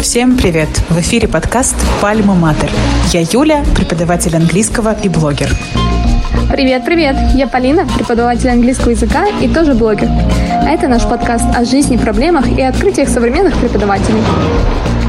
Всем привет! В эфире подкаст «Пальма Матер». Я Юля, преподаватель английского и блогер. Привет, привет! Я Полина, преподаватель английского языка и тоже блогер. А это наш подкаст о жизни, проблемах и открытиях современных преподавателей.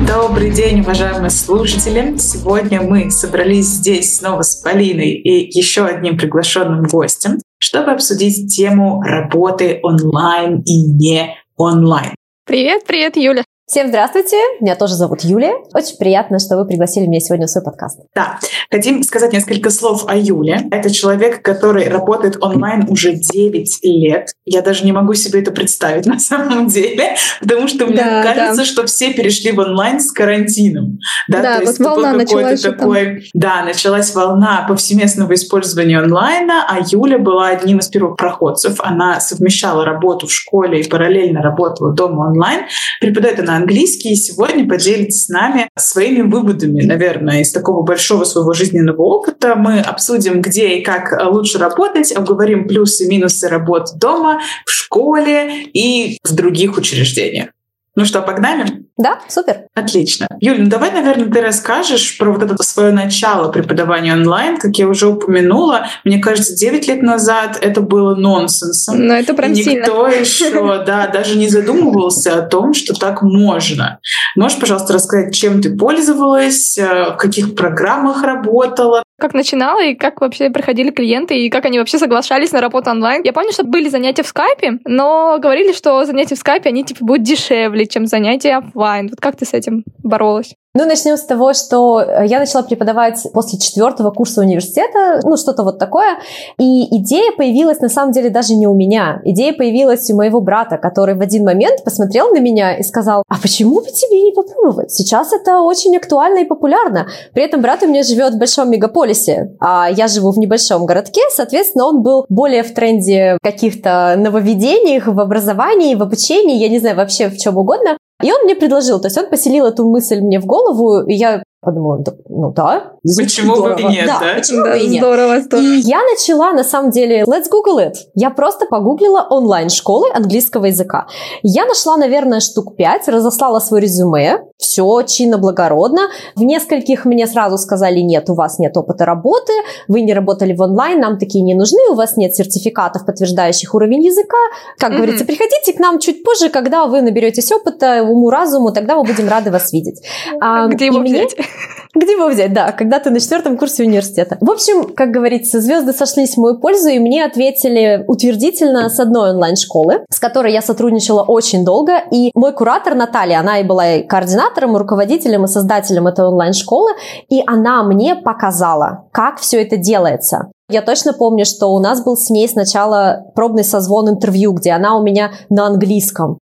Добрый день, уважаемые слушатели! Сегодня мы собрались здесь снова с Полиной и еще одним приглашенным гостем, чтобы обсудить тему работы онлайн и не онлайн. Привет, привет, Юля! Всем здравствуйте, меня тоже зовут Юлия. Очень приятно, что вы пригласили меня сегодня в свой подкаст. Да, хотим сказать несколько слов о Юле. Это человек, который работает онлайн уже 9 лет. Я даже не могу себе это представить на самом деле, потому что мне да, кажется, да. что все перешли в онлайн с карантином. Да, да то вот есть волна началась. Такой, да, началась волна повсеместного использования онлайна, а Юля была одним из первых проходцев. Она совмещала работу в школе и параллельно работала дома онлайн. Преподает она английский и сегодня поделится с нами своими выводами, наверное, из такого большого своего жизненного опыта. Мы обсудим, где и как лучше работать, обговорим плюсы и минусы работы дома, в школе и в других учреждениях. Ну что, погнали? Да, супер. Отлично. Юль, ну давай, наверное, ты расскажешь про вот это свое начало преподавания онлайн. Как я уже упомянула, мне кажется, 9 лет назад это было нонсенсом. Ну, это прям и сильно. Никто еще, да, даже не задумывался о том, что так можно. Можешь, пожалуйста, рассказать, чем ты пользовалась, э, в каких программах работала? Как начинала и как вообще приходили клиенты и как они вообще соглашались на работу онлайн. Я помню, что были занятия в скайпе, но говорили, что занятия в скайпе, они типа будут дешевле, чем занятия офлайн. Вот как ты с этим боролась? Ну, начнем с того, что э, я начала преподавать после четвертого курса университета, ну, что-то вот такое. И идея появилась, на самом деле, даже не у меня. Идея появилась у моего брата, который в один момент посмотрел на меня и сказал, а почему бы тебе не попробовать? Сейчас это очень актуально и популярно. При этом брат у меня живет в большом мегаполисе, а я живу в небольшом городке, соответственно, он был более в тренде каких-то нововведениях в образовании, в обучении, я не знаю, вообще в чем угодно. И он мне предложил, то есть он поселил эту мысль мне в голову, и я Подумала, ну да. Почему здорово. бы и нет, да? да? Почему да, бы и нет? Здорово, здорово. И я начала, на самом деле, let's google it. Я просто погуглила онлайн-школы английского языка. Я нашла, наверное, штук пять, разослала свое резюме, все чинно-благородно. В нескольких мне сразу сказали, нет, у вас нет опыта работы, вы не работали в онлайн, нам такие не нужны, у вас нет сертификатов, подтверждающих уровень языка. Как mm-hmm. говорится, приходите к нам чуть позже, когда вы наберетесь опыта, уму-разуму, тогда мы будем рады вас видеть. Где его взять? Где его взять? Да, когда ты на четвертом курсе университета. В общем, как говорится, звезды сошлись в мою пользу, и мне ответили утвердительно с одной онлайн-школы, с которой я сотрудничала очень долго. И мой куратор Наталья, она и была и координатором, и руководителем, и создателем этой онлайн-школы, и она мне показала, как все это делается. Я точно помню, что у нас был с ней сначала пробный созвон интервью, где она у меня на английском.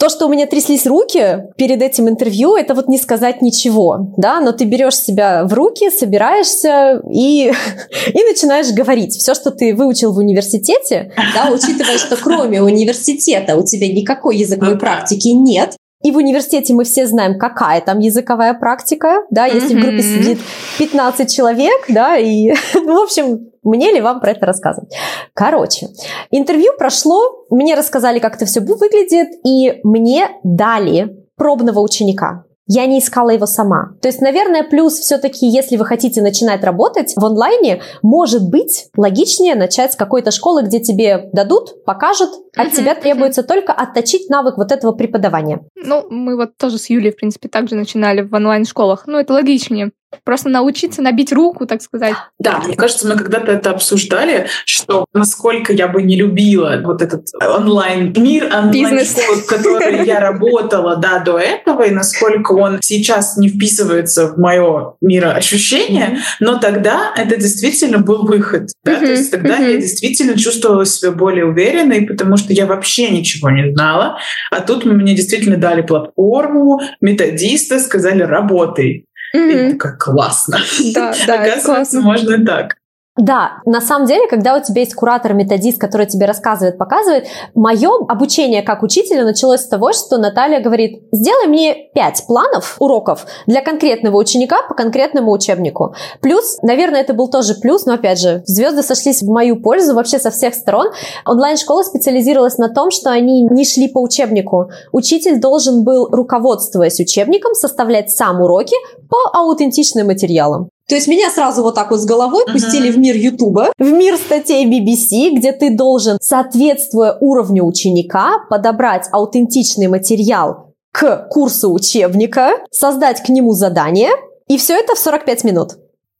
То, что у меня тряслись руки перед этим интервью, это вот не сказать ничего, да, но ты берешь себя в руки, собираешься и, и начинаешь говорить. Все, что ты выучил в университете, да, учитывая, что кроме университета у тебя никакой языковой практики нет, и в университете мы все знаем, какая там языковая практика, да, если mm-hmm. в группе сидит 15 человек, да, и, ну, в общем, мне ли вам про это рассказывать? Короче, интервью прошло, мне рассказали, как это все выглядит, и мне дали пробного ученика я не искала его сама. То есть, наверное, плюс все-таки, если вы хотите начинать работать в онлайне, может быть логичнее начать с какой-то школы, где тебе дадут, покажут, от uh-huh, тебя требуется uh-huh. только отточить навык вот этого преподавания. Ну, мы вот тоже с Юлей, в принципе, также начинали в онлайн-школах. Ну, это логичнее. Просто научиться набить руку, так сказать. Да, мне кажется, мы когда-то это обсуждали, что насколько я бы не любила вот этот онлайн-мир, онлайн-школу, в которой я работала да, до этого, и насколько он сейчас не вписывается в мое мироощущение, но тогда это действительно был выход. Да? То есть тогда я действительно чувствовала себя более уверенной, потому что я вообще ничего не знала, а тут мне действительно дали платформу, методиста, сказали «работай». Mm-hmm. И такая классно. Да, да, Оказывается, классно. можно так. Да, на самом деле, когда у тебя есть куратор-методист, который тебе рассказывает, показывает, мое обучение как учителя началось с того, что Наталья говорит, сделай мне пять планов уроков для конкретного ученика по конкретному учебнику. Плюс, наверное, это был тоже плюс, но опять же, звезды сошлись в мою пользу вообще со всех сторон. Онлайн-школа специализировалась на том, что они не шли по учебнику. Учитель должен был, руководствуясь учебником, составлять сам уроки по аутентичным материалам. То есть меня сразу вот так вот с головой uh-huh. пустили в мир Ютуба, в мир статей BBC, где ты должен, соответствуя уровню ученика, подобрать аутентичный материал к курсу учебника, создать к нему задание, и все это в 45 минут.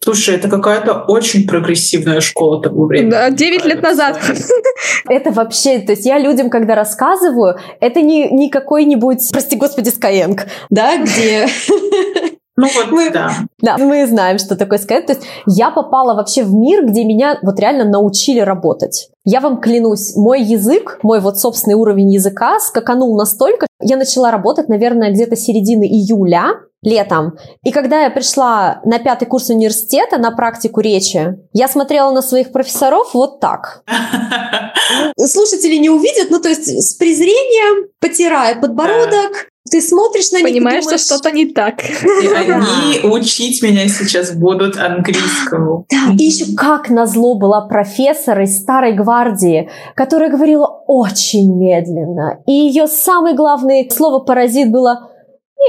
Слушай, это какая-то очень прогрессивная школа того времени. Да, 9 лет назад. Это вообще, то есть я людям, когда рассказываю, это не, не какой-нибудь, прости господи, Skyeng, да, где ну вот, мы, да. Да, мы знаем, что такое Skype. То есть я попала вообще в мир, где меня вот реально научили работать. Я вам клянусь, мой язык, мой вот собственный уровень языка скаканул настолько, я начала работать, наверное, где-то середины июля, летом. И когда я пришла на пятый курс университета на практику речи, я смотрела на своих профессоров вот так. Слушатели не увидят, ну то есть с презрением, потирая подбородок, ты смотришь на них Понимаешь, думаешь, что что-то не так. И они учить меня сейчас будут английскому. Да, и еще как назло была профессор из старой гвардии, которая говорила очень медленно. И ее самое главное слово «паразит» было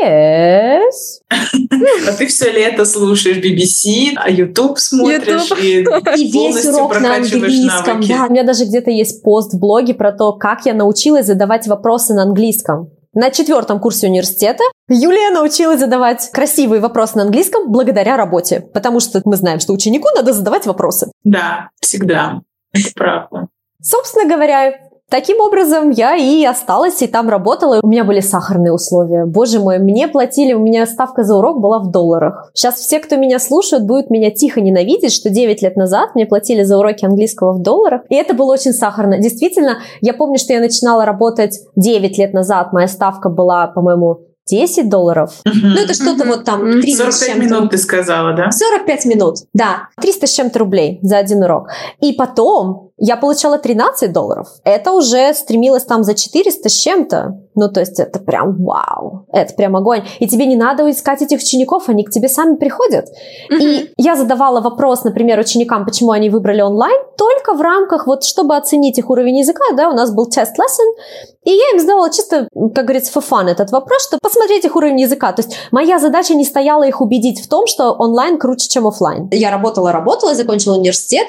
Yes. А ты все лето слушаешь BBC, а YouTube смотришь YouTube. и, и весь урок на английском. Навыки. Да, у меня даже где-то есть пост в блоге про то, как я научилась задавать вопросы на английском. На четвертом курсе университета Юлия научилась задавать красивые вопросы на английском благодаря работе, потому что мы знаем, что ученику надо задавать вопросы. Да, всегда. Это правда. Собственно говоря, Таким образом, я и осталась, и там работала. У меня были сахарные условия. Боже мой, мне платили, у меня ставка за урок была в долларах. Сейчас все, кто меня слушает, будут меня тихо ненавидеть, что 9 лет назад мне платили за уроки английского в долларах. И это было очень сахарно. Действительно, я помню, что я начинала работать 9 лет назад. Моя ставка была, по-моему, 10 долларов. Uh-huh. Ну, это что-то uh-huh. вот там 300 45 минут ты сказала, да? 45 минут, да. 300 с чем-то рублей за один урок. И потом я получала 13 долларов. Это уже стремилось там за 400 с чем-то. Ну, то есть это прям вау, это прям огонь. И тебе не надо искать этих учеников, они к тебе сами приходят. Mm-hmm. И я задавала вопрос, например, ученикам, почему они выбрали онлайн, только в рамках, вот чтобы оценить их уровень языка, да, у нас был тест lesson, и я им задавала чисто, как говорится, for fun этот вопрос, чтобы посмотреть их уровень языка. То есть моя задача не стояла их убедить в том, что онлайн круче, чем офлайн. Я работала, работала, закончила университет,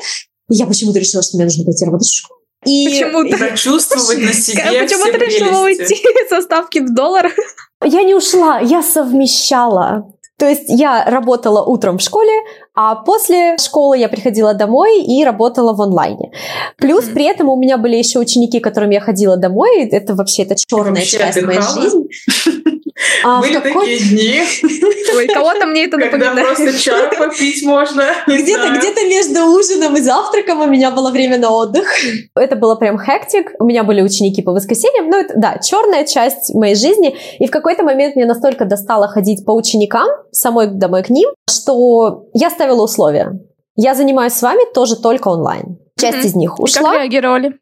я почему-то решила, что мне нужно пойти работать в школу. И, почему-то. и на себе Почему ты решила уйти со ставки в доллар? Я не ушла, я совмещала. То есть я работала утром в школе, а после школы я приходила домой и работала в онлайне. Плюс mm-hmm. при этом у меня были еще ученики, к которым я ходила домой. Это вообще это черная часть моей жизни. А Были такие дни. Ой, кого-то мне это напоминает. Когда просто чай попить можно. Где-то где между ужином и завтраком у меня было время на отдых. Это было прям хектик. У меня были ученики по воскресеньям. Ну, это, да, черная часть моей жизни. И в какой-то момент мне настолько достало ходить по ученикам, самой домой к ним, что я ставила условия. Я занимаюсь с вами тоже только онлайн. Часть mm-hmm. из них ушла. Как реагировали?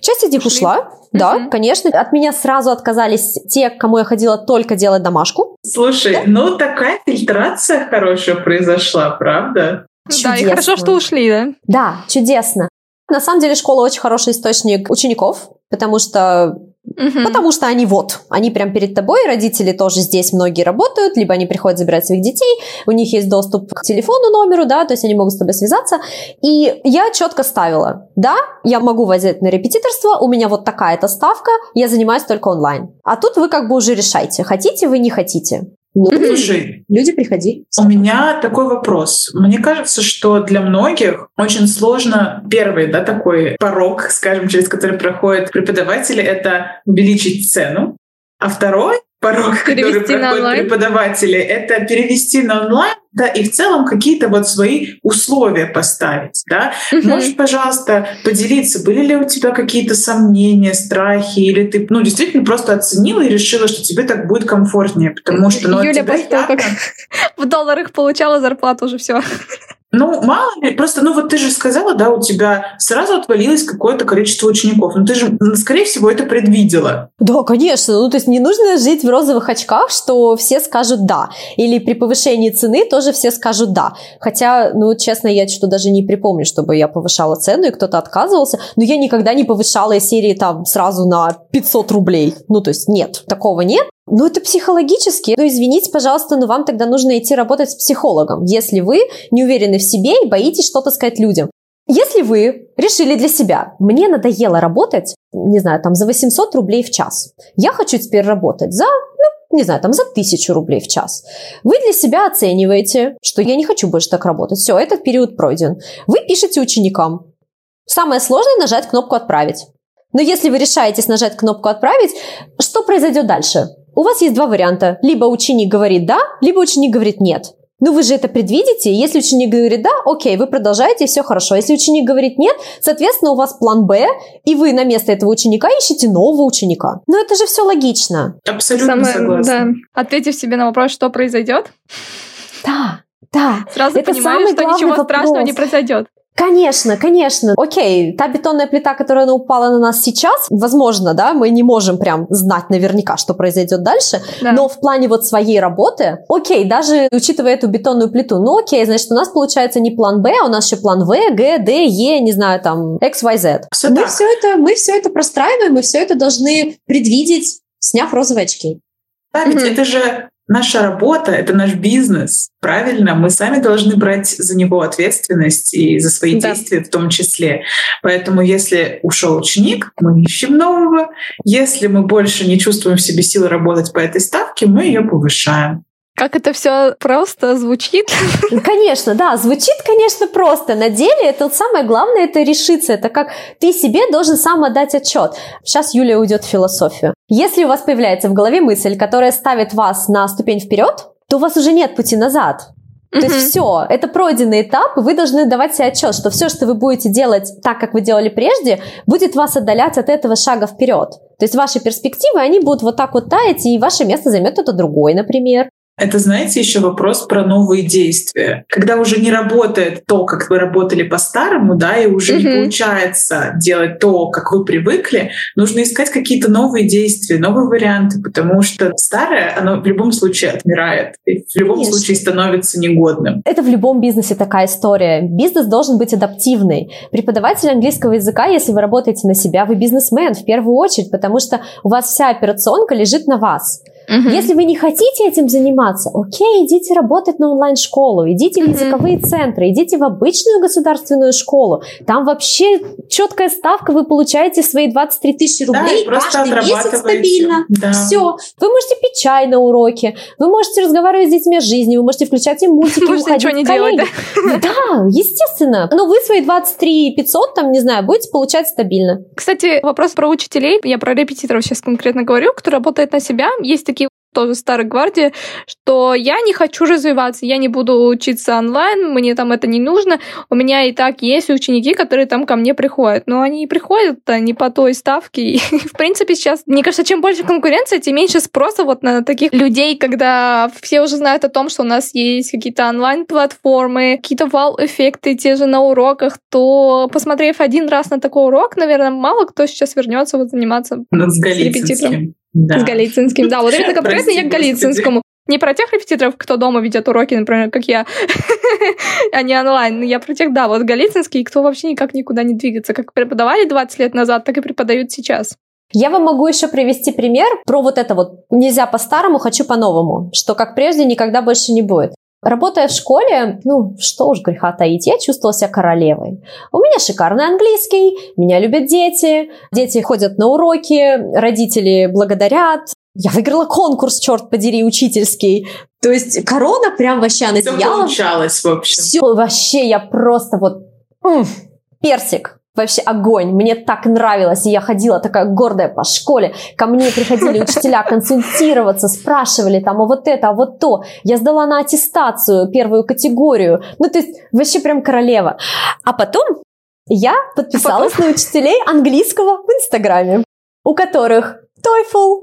Часть из них Ушли. ушла, да, конечно. От меня сразу отказались те, кому я ходила только делать домашку. Слушай, да? ну такая фильтрация хорошая произошла, правда? Чудесно. Да, и хорошо, что ушли, да? Да, чудесно. На самом деле школа очень хороший источник учеников, потому что Угу. Потому что они вот, они прям перед тобой, родители тоже здесь многие работают, либо они приходят забирать своих детей, у них есть доступ к телефону номеру, да, то есть они могут с тобой связаться. И я четко ставила, да, я могу возить на репетиторство, у меня вот такая-то ставка, я занимаюсь только онлайн. А тут вы как бы уже решайте, хотите вы, не хотите. Ну, Слушай, люди приходи. У меня такой вопрос. Мне кажется, что для многих очень сложно первый, да, такой порог, скажем, через который проходят преподаватели, это увеличить цену. А второй порог, перевести который проходят преподаватели, это перевести на онлайн, да, и в целом какие-то вот свои условия поставить, да. Угу. Можешь, пожалуйста, поделиться, были ли у тебя какие-то сомнения, страхи, или ты, ну, действительно просто оценила и решила, что тебе так будет комфортнее, потому что, ну, Юля, после того, как в долларах получала зарплату уже все. Ну, мало ли, просто, ну вот ты же сказала, да, у тебя сразу отвалилось какое-то количество учеников. Ну ты же, скорее всего, это предвидела. Да, конечно. Ну, то есть не нужно жить в розовых очках, что все скажут «да». Или при повышении цены тоже все скажут «да». Хотя, ну, честно, я что даже не припомню, чтобы я повышала цену, и кто-то отказывался. Но я никогда не повышала серии там сразу на 500 рублей. Ну, то есть нет, такого нет. Ну, это психологически. Ну, извините, пожалуйста, но вам тогда нужно идти работать с психологом, если вы не уверены в себе и боитесь что-то сказать людям. Если вы решили для себя, мне надоело работать, не знаю, там за 800 рублей в час, я хочу теперь работать за, ну, не знаю, там за 1000 рублей в час. Вы для себя оцениваете, что я не хочу больше так работать. Все, этот период пройден. Вы пишете ученикам. Самое сложное нажать кнопку «Отправить». Но если вы решаетесь нажать кнопку «Отправить», что произойдет дальше? У вас есть два варианта. Либо ученик говорит «да», либо ученик говорит «нет». Ну, вы же это предвидите. Если ученик говорит «да», окей, вы продолжаете, и все хорошо. Если ученик говорит «нет», соответственно, у вас план «Б», и вы на место этого ученика ищете нового ученика. Но это же все логично. Абсолютно Самое, согласна. Да. Ответив себе на вопрос, что произойдет. Да, да. Сразу это понимаешь, что ничего вопрос. страшного не произойдет. Конечно, конечно. Окей, та бетонная плита, которая она упала на нас сейчас, возможно, да, мы не можем прям знать наверняка, что произойдет дальше, да. но в плане вот своей работы, окей, даже учитывая эту бетонную плиту, ну окей, значит, у нас получается не план Б, а у нас еще план В, Г, Д, Е, не знаю, там, X, Y, Z. Все мы все это, мы все это простраиваем, мы все это должны предвидеть, сняв розовые очки. Да, ведь mm-hmm. это же наша работа, это наш бизнес, правильно? Мы сами должны брать за него ответственность и за свои да. действия в том числе. Поэтому если ушел ученик, мы ищем нового. Если мы больше не чувствуем в себе силы работать по этой ставке, мы ее повышаем. Как это все просто звучит? Конечно, да, звучит, конечно, просто. На деле это вот самое главное, это решиться. Это как ты себе должен сам отдать отчет. Сейчас Юлия уйдет в философию. Если у вас появляется в голове мысль, которая ставит вас на ступень вперед, то у вас уже нет пути назад. То mm-hmm. есть все, это пройденный этап, и вы должны давать себе отчет, что все, что вы будете делать так, как вы делали прежде, будет вас отдалять от этого шага вперед. То есть ваши перспективы, они будут вот так вот таять, и ваше место займет кто-то другой, например. Это, знаете, еще вопрос про новые действия. Когда уже не работает то, как вы работали по-старому, да, и уже mm-hmm. не получается делать то, как вы привыкли, нужно искать какие-то новые действия, новые варианты, потому что старое, оно в любом случае отмирает, и в любом Конечно. случае становится негодным. Это в любом бизнесе такая история. Бизнес должен быть адаптивный. Преподаватель английского языка, если вы работаете на себя, вы бизнесмен в первую очередь, потому что у вас вся операционка лежит на вас. Угу. Если вы не хотите этим заниматься, окей, идите работать на онлайн-школу, идите в языковые центры, идите в обычную государственную школу. Там вообще четкая ставка, вы получаете свои 23 тысячи рублей да, каждый месяц стабильно. Да. Все. Вы можете пить чай на уроке, вы можете разговаривать с детьми о жизни, вы можете включать им мультики, можете ничего не делать, да? Да, естественно. Но вы свои 23 500, там, не знаю, будете получать стабильно. Кстати, вопрос про учителей. Я про репетиторов сейчас конкретно говорю, кто работает на себя. Есть такие тоже старой гвардии, что я не хочу развиваться, я не буду учиться онлайн, мне там это не нужно, у меня и так есть ученики, которые там ко мне приходят, но они приходят -то не по той ставке, и, в принципе, сейчас, мне кажется, чем больше конкуренции, тем меньше спроса вот на таких людей, когда все уже знают о том, что у нас есть какие-то онлайн-платформы, какие-то вау-эффекты те же на уроках, то, посмотрев один раз на такой урок, наверное, мало кто сейчас вернется вот заниматься с репетитором. Да. С Голицынским. Да, вот это конкретно я к Голицынскому. Не про тех репетиторов, кто дома ведет уроки, например, как я, а не онлайн. Я про тех, да, вот Голицынский, кто вообще никак никуда не двигается. Как преподавали 20 лет назад, так и преподают сейчас. Я вам могу еще привести пример про вот это вот «нельзя по-старому, хочу по-новому», что как прежде никогда больше не будет. Работая в школе, ну, что уж греха таить, я чувствовала себя королевой. У меня шикарный английский, меня любят дети, дети ходят на уроки, родители благодарят. Я выиграла конкурс, черт подери, учительский. То есть корона прям вообще на Все получалось, в общем. Все вообще, я просто вот... М, персик. Вообще огонь. Мне так нравилось. И я ходила такая гордая по школе. Ко мне приходили учителя консультироваться, спрашивали там, а вот это, а вот то. Я сдала на аттестацию первую категорию. Ну, то есть вообще прям королева. А потом я подписалась потом? на учителей английского в Инстаграме, у которых TOEFL,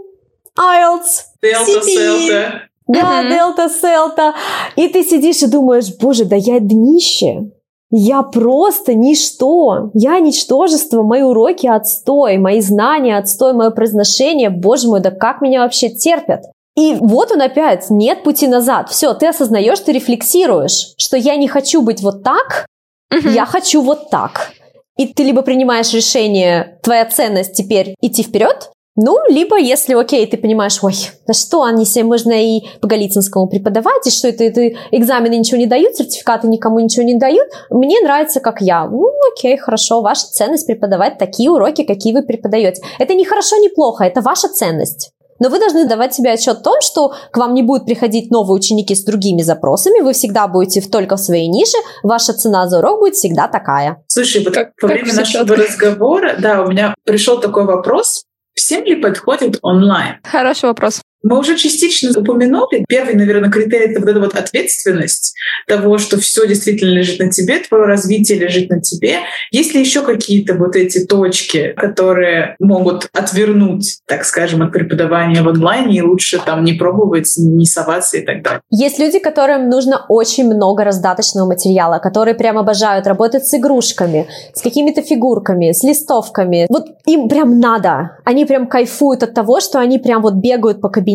IELTS, Delta, CP, Да, дельта, селта. И ты сидишь и думаешь, боже, да я днище. Я просто ничто. Я ничтожество, мои уроки отстой, мои знания отстой, мое произношение. Боже мой, да как меня вообще терпят? И вот он опять, нет пути назад. Все, ты осознаешь, ты рефлексируешь, что я не хочу быть вот так, Мгм. я хочу вот так. И ты либо принимаешь решение, твоя ценность теперь идти вперед, ну, либо если, окей, ты понимаешь, ой, да что они себе можно и по Голицынскому преподавать, и что это, это экзамены ничего не дают, сертификаты никому ничего не дают, мне нравится, как я. Ну, окей, хорошо, ваша ценность преподавать такие уроки, какие вы преподаете. Это не хорошо, не плохо, это ваша ценность. Но вы должны давать себе отчет о том, что к вам не будут приходить новые ученики с другими запросами, вы всегда будете в- только в своей нише, ваша цена за урок будет всегда такая. Слушай, вот Как- во как время нашего разговора, да, у меня пришел такой вопрос, всем ли подходит онлайн? Хороший вопрос. Мы уже частично упомянули. Первый, наверное, критерий — это вот эта вот ответственность того, что все действительно лежит на тебе, твое развитие лежит на тебе. Есть ли еще какие-то вот эти точки, которые могут отвернуть, так скажем, от преподавания в онлайне, и лучше там не пробовать, не соваться и так далее? Есть люди, которым нужно очень много раздаточного материала, которые прям обожают работать с игрушками, с какими-то фигурками, с листовками. Вот им прям надо. Они прям кайфуют от того, что они прям вот бегают по кабинету,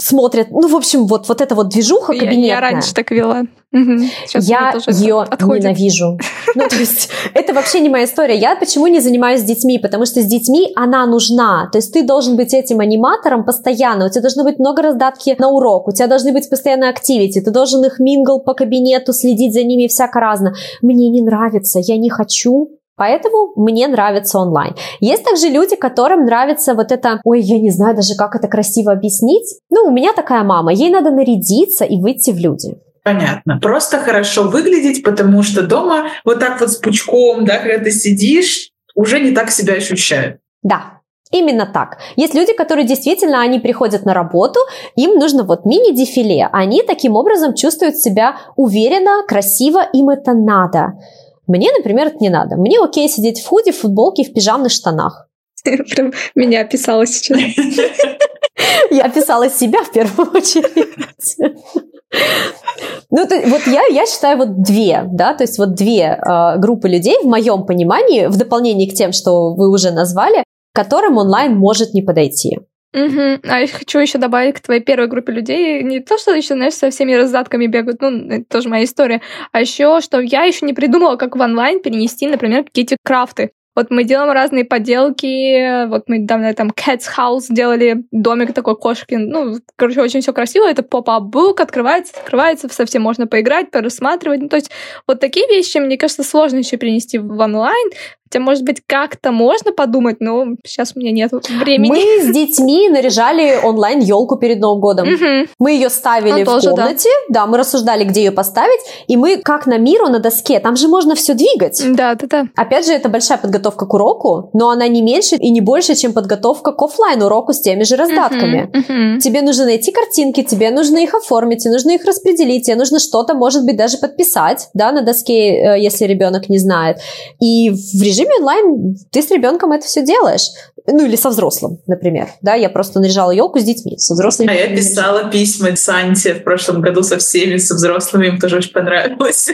смотрят. Ну, в общем, вот, вот эта вот движуха Я, кабинетная. я раньше так вела. Мгм. Сейчас я ее отходит. ненавижу. Ну, то есть, это вообще не моя история. Я почему не занимаюсь с детьми? Потому что с детьми она нужна. То есть, ты должен быть этим аниматором постоянно. У тебя должно быть много раздатки на урок. У тебя должны быть постоянно активити. Ты должен их мингл по кабинету, следить за ними всяко разно. Мне не нравится, я не хочу. Поэтому мне нравится онлайн. Есть также люди, которым нравится вот это, ой, я не знаю даже, как это красиво объяснить. Ну, у меня такая мама, ей надо нарядиться и выйти в люди. Понятно. Просто хорошо выглядеть, потому что дома вот так вот с пучком, да, когда ты сидишь, уже не так себя ощущают. Да, Именно так. Есть люди, которые действительно, они приходят на работу, им нужно вот мини-дефиле. Они таким образом чувствуют себя уверенно, красиво, им это надо. Мне, например, это не надо. Мне окей сидеть в худи, в футболке, и в пижамных штанах. Прям меня описала сейчас. Я описала себя в первую очередь. Ну, то, вот я, я считаю вот две, да, то есть вот две э, группы людей в моем понимании, в дополнение к тем, что вы уже назвали, которым онлайн может не подойти. Мгм. А я хочу еще добавить к твоей первой группе людей. Не то, что еще, знаешь, со всеми раздатками бегают, ну, это тоже моя история, а еще, что я еще не придумала, как в онлайн перенести, например, какие-то крафты. Вот мы делаем разные поделки, вот мы недавно там Cats House делали, домик такой кошки, ну, короче, очень все красиво, это поп-ап book, открывается, открывается, совсем можно поиграть, порассматривать, ну, то есть вот такие вещи, мне кажется, сложно еще перенести в онлайн, хотя, может быть, как-то можно подумать, но сейчас у меня нет времени. Мы с детьми наряжали онлайн елку перед Новым годом. Мгм. Мы ее ставили Ну, в тоже, да. комнате, да. мы рассуждали, где ее поставить, и мы как на миру на доске, там же можно все двигать. Да, да, да. Опять же, это большая подготовка к уроку, но она не меньше и не больше, чем подготовка к оффлайн уроку с теми же раздатками. Мгм. Тебе нужно найти картинки, тебе нужно их оформить, тебе нужно их распределить, тебе нужно что-то, может быть, даже подписать, да, на доске, э, если ребенок не знает. И в режиме онлайн ты с ребенком это все делаешь. Ну, или со взрослым, например. Да, я просто наряжала елку с детьми. Со взрослыми. А я писала письма Санте в прошлом году со всеми, со взрослыми, им тоже очень понравилось.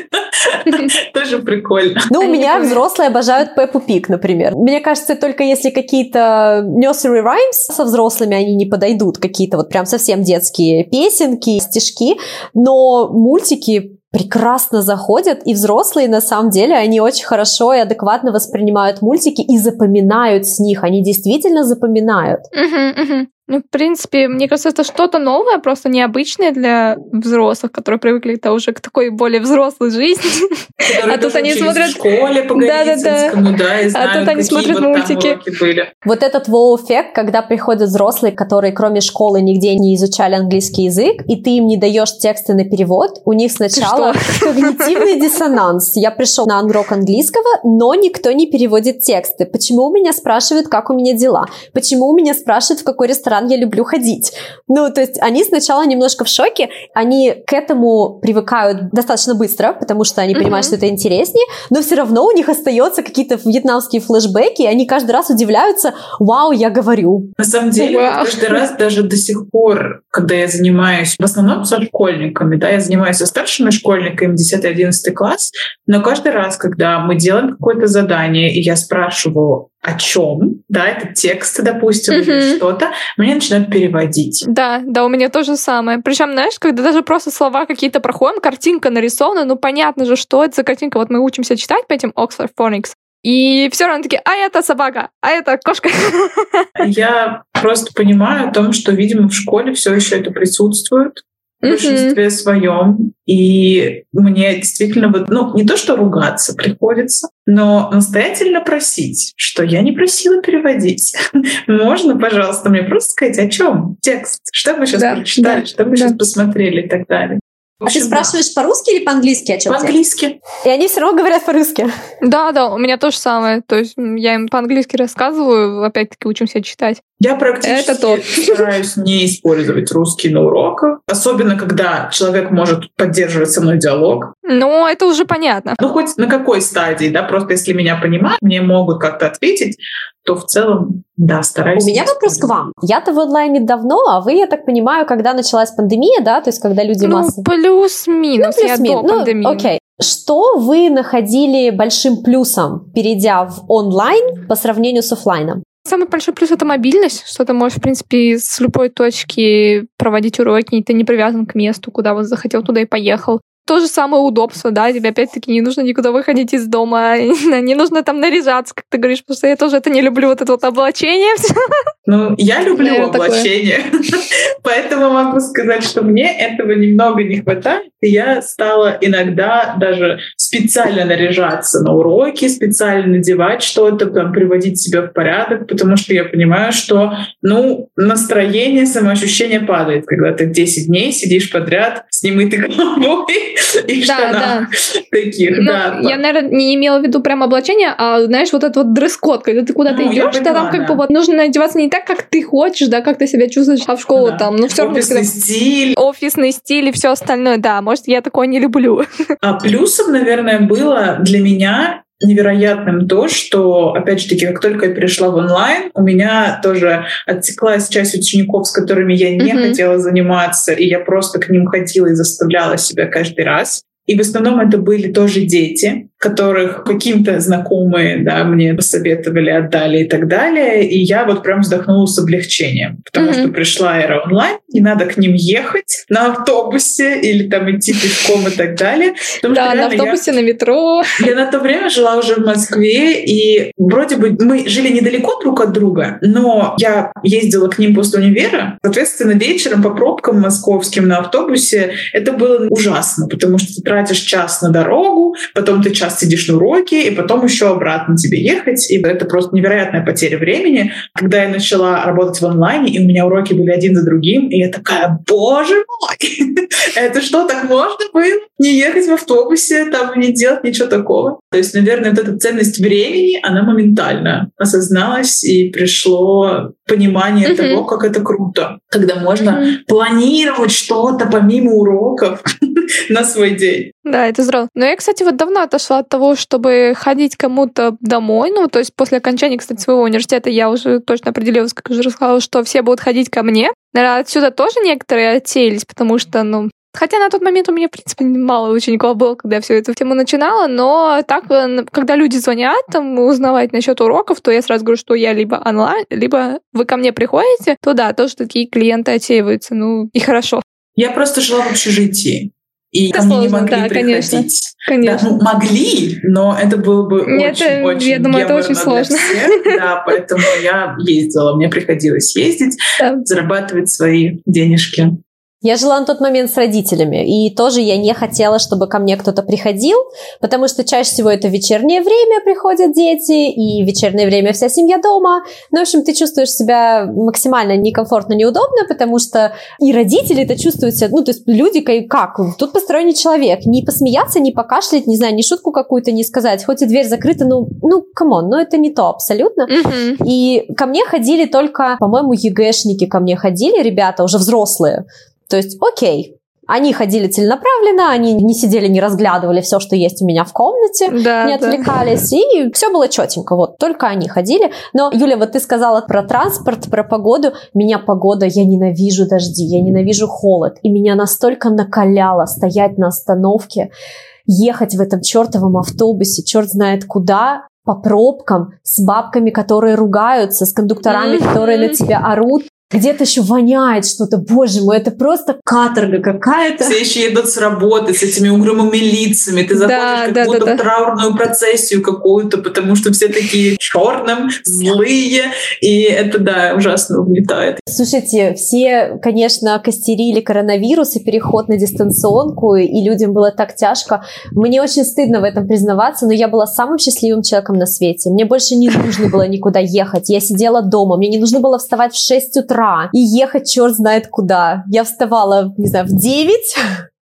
Тоже прикольно. Ну, у меня взрослые обожают Пеппу Пик, например. Мне кажется, только если какие-то nursery rhymes со взрослыми, они не подойдут, какие-то вот прям совсем детские песенки, стишки, но мультики прекрасно заходят, и взрослые, на самом деле, они очень хорошо и адекватно воспринимают мультики и запоминают с них, они действительно запоминают. Мгм, мгм. Ну, в принципе, мне кажется, это что-то новое, просто необычное для взрослых, которые привыкли -то уже к такой более взрослой жизни. Которые А тут они смотрят- в школе по Да-да-да. Голицынскому, да, и А тут они смотрят вот мультики. были. Вот этот воу-эффект, когда приходят взрослые, которые кроме школы нигде не изучали английский язык, и ты им не даешь тексты на перевод, у них сначала когнитивный диссонанс. Я пришел на урок английского, но никто не переводит тексты. Почему у меня спрашивают, как у меня дела? Почему у меня спрашивают, в какой ресторан ресторан, я люблю ходить. Ну, то есть они сначала немножко в шоке, они к этому привыкают достаточно быстро, потому что они понимают, mm-hmm. что это интереснее, но все равно у них остается какие-то вьетнамские флешбеки, и они каждый раз удивляются, вау, я говорю. На самом деле, wow. каждый раз даже до сих пор, когда я занимаюсь, в основном со школьниками, да, я занимаюсь со старшими школьниками, 10-11 класс, но каждый раз, когда мы делаем какое-то задание, и я спрашиваю, о чем, да, это текст, допустим, mm-hmm. или что-то, мне начинают переводить. Да, да, у меня то же самое. Причем, знаешь, когда даже просто слова какие-то проходим, картинка нарисована, ну понятно же, что это за картинка. Вот мы учимся читать по этим Oxford Phonics, и все равно такие, а это собака, а это кошка. Я просто понимаю о том, что, видимо, в школе все еще это присутствует в большинстве своем. И мне действительно вот, ну, не то, что ругаться приходится, но настоятельно просить, что я не просила переводить. Можно, пожалуйста, мне просто сказать, о чем текст, что вы сейчас да, прочитали, да, что вы да. сейчас посмотрели и так далее. А ты спрашиваешь да. по-русски или по-английски о чем По-английски. И они все равно говорят по-русски. Да, да, у меня то же самое. То есть я им по-английски рассказываю, опять-таки учимся читать. Я практически Это то. стараюсь не использовать русский на уроках, особенно когда человек может поддерживать со мной диалог. Ну, это уже понятно. Ну, хоть на какой стадии, да, просто если меня понимают, мне могут как-то ответить, то в целом, да, стараюсь. У меня вопрос к вам. Я-то в онлайне давно, а вы, я так понимаю, когда началась пандемия, да, то есть когда люди ну, массово... плюс-минус, ну, плюс я до ну, пандемии. Окей. Что вы находили большим плюсом, перейдя в онлайн по сравнению с офлайном? Самый большой плюс — это мобильность, что ты можешь, в принципе, с любой точки проводить уроки, и ты не привязан к месту, куда вот захотел, туда и поехал. То же самое удобство, да, тебе опять-таки не нужно никуда выходить из дома, не нужно там наряжаться, как ты говоришь, потому что я тоже это не люблю, вот это вот облачение. Ну, я люблю Наверное, облачение, поэтому могу сказать, что мне этого немного не хватает, и я стала иногда даже специально наряжаться на уроки, специально надевать что-то, там, приводить себя в порядок, потому что я понимаю, что, ну, настроение, самоощущение падает, когда ты 10 дней сидишь подряд с немытой головой, и да, штанах да. таких, ну, да. Я, наверное, не имела в виду прям облачение, а, знаешь, вот этот вот дресс-код, когда ты куда-то ну, идешь, то там как бы вот нужно одеваться не так, как ты хочешь, да, как ты себя чувствуешь, а в школу да. там, ну все равно. Офисный стиль. Офисный стиль и все остальное, да, может, я такое не люблю. А плюсом, наверное, было для меня невероятным то, что, опять же таки, как только я перешла в онлайн, у меня тоже отсеклась часть учеников, с которыми я не mm-hmm. хотела заниматься, и я просто к ним ходила и заставляла себя каждый раз. И в основном это были тоже дети, которых каким-то знакомые да, мне посоветовали, отдали и так далее. И я вот прям вздохнула с облегчением, потому mm-hmm. что пришла эра онлайн, не надо к ним ехать на автобусе или там идти пешком и так далее. Потому да, на автобусе, я, на метро. Я на то время жила уже в Москве, и вроде бы мы жили недалеко друг от друга, но я ездила к ним после универа. Соответственно, вечером по пробкам московским на автобусе это было ужасно, потому что ты тратишь час на дорогу, потом ты час сидишь на уроке, и потом еще обратно тебе ехать. И это просто невероятная потеря времени. Когда я начала работать в онлайне, и у меня уроки были один за другим, и я такая, боже мой, это что, так можно было? Не ехать в автобусе, там не делать ничего такого. То есть, наверное, вот эта ценность времени, она моментально осозналась, и пришло понимание mm-hmm. того, как это круто, когда можно mm-hmm. планировать что-то помимо уроков на свой день. Да, это здорово. Но я, кстати, вот давно отошла от того, чтобы ходить кому-то домой. Ну, то есть после окончания, кстати, своего университета я уже точно определилась, как уже рассказала, что все будут ходить ко мне. Наверное, отсюда тоже некоторые отсеялись, потому что, ну, Хотя на тот момент у меня, в принципе, мало учеников было, когда я всю эту тему начинала, но так, э, когда люди звонят, там, узнавать насчет уроков, то я сразу говорю, что я либо онлайн, либо вы ко мне приходите, то да, тоже такие клиенты отсеиваются, ну и хорошо. Я просто жила в общежитии. И это мне не могли да, приходить. Конечно. Конечно. Да, ну, могли, но это было бы очень-очень Я думаю, это очень сложно. Всех, да, поэтому я ездила, мне приходилось ездить, да. зарабатывать свои денежки. Я жила на тот момент с родителями, и тоже я не хотела, чтобы ко мне кто-то приходил, потому что чаще всего это вечернее время приходят дети, и в вечернее время вся семья дома. Ну, в общем, ты чувствуешь себя максимально некомфортно, неудобно, потому что и родители это чувствуют себя, ну, то есть люди как, тут посторонний человек, не посмеяться, не покашлять, не знаю, ни шутку какую-то не сказать, хоть и дверь закрыта, ну, ну, come on, ну, это не то абсолютно. Мгм. И ко мне ходили только, по-моему, ЕГЭшники ко мне ходили, ребята, уже взрослые. То есть, окей, они ходили целенаправленно, они не сидели, не разглядывали все, что есть у меня в комнате, Да, не да. отвлекались, и все было четенько, вот, только они ходили. Но, Юля, вот ты сказала про транспорт, про погоду. Меня погода, я ненавижу дожди, я ненавижу холод, и меня настолько накаляло стоять на остановке, ехать в этом чертовом автобусе, черт знает куда, по пробкам, с бабками, которые ругаются, с кондукторами, Мгм. которые на тебя орут. Где-то еще воняет что-то, боже мой, это просто каторга какая-то. Все еще едут с работы с этими угрюмыми лицами. Ты заходишь Да, как да, будто да, в траурную процессию какую-то, потому что все такие черным, злые. И это, да, ужасно угнетает. Слушайте, все, конечно, костерили коронавирус и переход на дистанционку, и людям было так тяжко. Мне очень стыдно в этом признаваться, но я была самым счастливым человеком на свете. Мне больше не нужно было никуда ехать. Я сидела дома, мне не нужно было вставать в 6 утра и ехать черт знает куда. Я вставала, не знаю, в 9,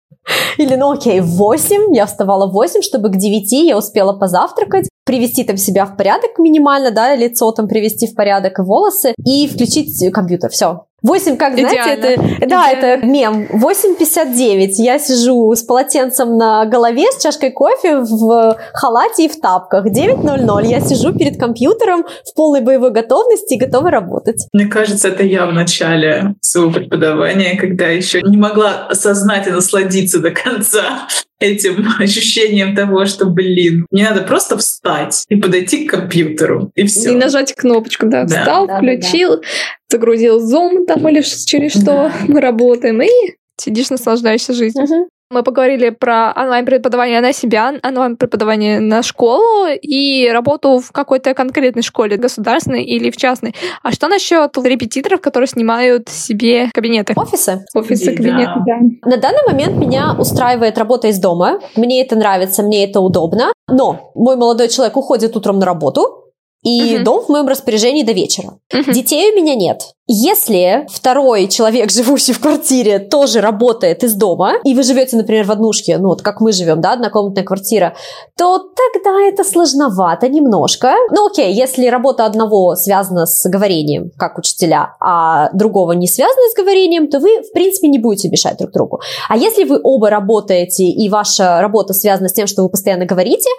или, ну окей, в 8. Я вставала в 8, чтобы к 9 я успела позавтракать, привести там себя в порядок минимально, да, лицо там привести в порядок, и волосы, и включить компьютер. Все. 8, как, знаете, Идеально. это, да, Идеально. это мем. 8.59. Я сижу с полотенцем на голове, с чашкой кофе, в халате и в тапках. 9.00. Я сижу перед компьютером в полной боевой готовности и готова работать. Мне кажется, это я в начале своего преподавания, когда еще не могла осознать и насладиться до конца этим ощущением того, что, блин, мне надо просто встать и подойти к компьютеру, и все. И нажать кнопочку, да, Да. встал, Да, да, включил, загрузил Zoom там или через что Да. мы работаем, и сидишь, наслаждаешься жизнью. Мы поговорили про онлайн-преподавание на себя, онлайн-преподавание на школу и работу в какой-то конкретной школе, государственной или в частной. А что насчет репетиторов, которые снимают себе кабинеты? Офисы. Офисы, Да. кабинеты, да. На данный момент меня устраивает работа из дома. Мне это нравится, мне это удобно. Но мой молодой человек уходит утром на работу, и Мгм. дом в моем распоряжении до вечера. Мгм. Детей у меня нет. Если второй человек, живущий в квартире, тоже работает из дома, и вы живете, например, в однушке, ну вот как мы живем, да, однокомнатная квартира, то тогда это сложновато немножко. Ну окей, если работа одного связана с говорением, как учителя, а другого не связана с говорением, то вы, в принципе, не будете мешать друг другу. А если вы оба работаете, и ваша работа связана с тем, что вы постоянно говорите,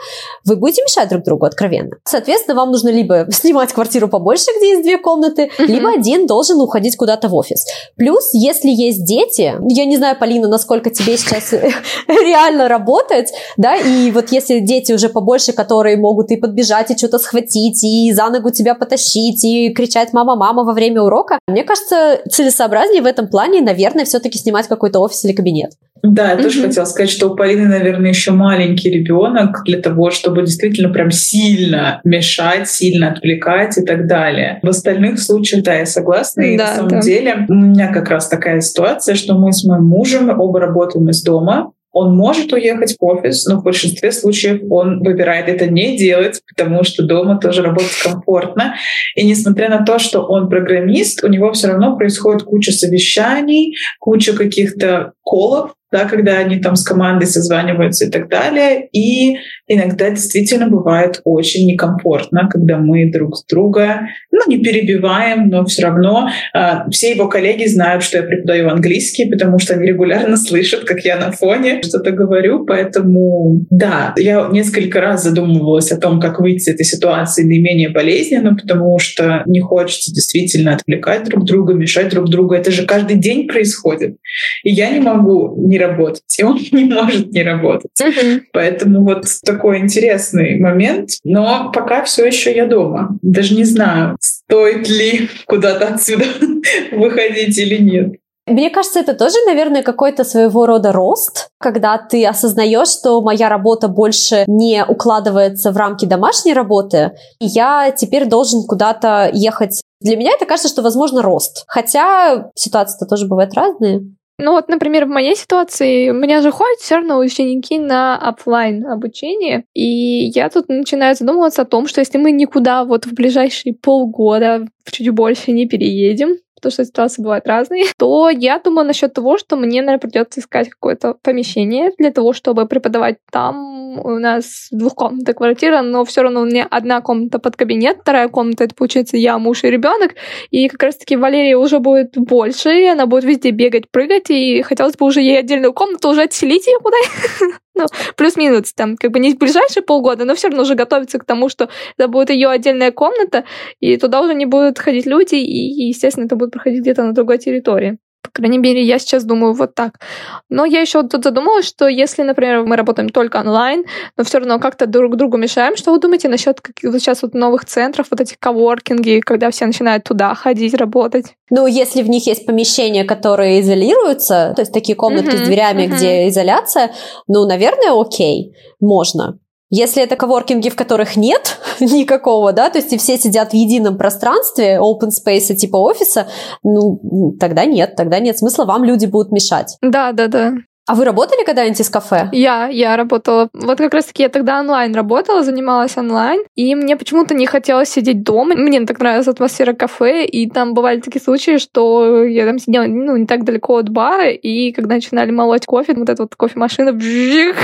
вы будете мешать друг другу откровенно. Соответственно, вам нужно либо снимать квартиру побольше, где есть две комнаты, Мгм. либо один должен уходить куда-то в офис. Плюс, если есть дети, я не знаю, Полина, насколько тебе сейчас реально работать, да, и вот если дети уже побольше, которые могут и подбежать, и что-то схватить, и за ногу тебя потащить, и кричать «мама-мама» во время урока, мне кажется, целесообразнее в этом плане, наверное, все-таки снимать какой-то офис или кабинет. Да, я тоже Мгм. хотела сказать, что у Полины, наверное, еще маленький ребенок для того, чтобы действительно прям сильно мешать, сильно отвлекать и так далее. В остальных случаях, да, я согласна. И Да, на самом да. деле у меня как раз такая ситуация, что мы с моим мужем оба работаем из дома. Он может уехать в офис, но в большинстве случаев он выбирает это не делать, потому что дома тоже работать комфортно. И несмотря на то, что он программист, у него все равно происходит куча совещаний, куча каких-то колов, да, когда они там с командой созваниваются и так далее. И иногда действительно бывает очень некомфортно, когда мы друг с друга, ну, не перебиваем, но все равно а, все его коллеги знают, что я преподаю английский, потому что они регулярно слышат, как я на фоне что-то говорю. Поэтому, да, я несколько раз задумывалась о том, как выйти из этой ситуации наименее болезненно, потому что не хочется действительно отвлекать друг друга, мешать друг другу. Это же каждый день происходит. И я не могу не работать, и он не может не работать. Поэтому вот такой интересный момент. Но пока все еще я дома. Даже не знаю, стоит ли куда-то отсюда выходить или нет. Мне кажется, это тоже, наверное, какой-то своего рода рост, когда ты осознаешь, что моя работа больше не укладывается в рамки домашней работы, и я теперь должен куда-то ехать. Для меня это кажется, что, возможно, рост. Хотя ситуации-то тоже бывают разные. Ну вот, например, в моей ситуации у меня же ходят все равно ученики на офлайн обучение, и я тут начинаю задумываться о том, что если мы никуда вот в ближайшие полгода, чуть больше не переедем, потому что ситуации бывают разные, то я думаю насчет того, что мне, наверное, придется искать какое-то помещение для того, чтобы преподавать там. У нас двухкомнатная квартира, но все равно у меня одна комната под кабинет, вторая комната это получается я, муж и ребенок. И как раз-таки Валерия уже будет больше, и она будет везде бегать, прыгать, и хотелось бы уже ей отдельную комнату уже отселить ее куда Ну, плюс-минус, там, как бы не ближайшие полгода, но все равно уже готовится к тому, что это будет ее отдельная комната, и туда уже не будут ходить люди, и, естественно, это будет проходить где-то на другой территории. Крайней мере, я сейчас думаю вот так. Но я еще тут задумалась, что если, например, мы работаем только онлайн, но все равно как-то друг другу мешаем, что вы думаете насчет каких вот сейчас вот новых центров, вот этих коворкинги, когда все начинают туда ходить, работать? Ну, если в них есть помещения, которые изолируются, то есть такие комнатки uh-huh, с дверями, uh-huh. где изоляция, ну, наверное, окей, можно. Если это коворкинги, в которых нет никакого, да, то есть и все сидят в едином пространстве, open space типа офиса, ну, тогда нет, тогда нет смысла, вам люди будут мешать. Да, да, да. А вы работали когда-нибудь из кафе? Я, я работала. Вот как раз-таки я тогда онлайн работала, занималась онлайн, и мне почему-то не хотелось сидеть дома. Мне так нравилась атмосфера кафе, и там бывали такие случаи, что я там сидела, ну, не так далеко от бара, и когда начинали молоть кофе, вот эта вот кофемашина, бжих,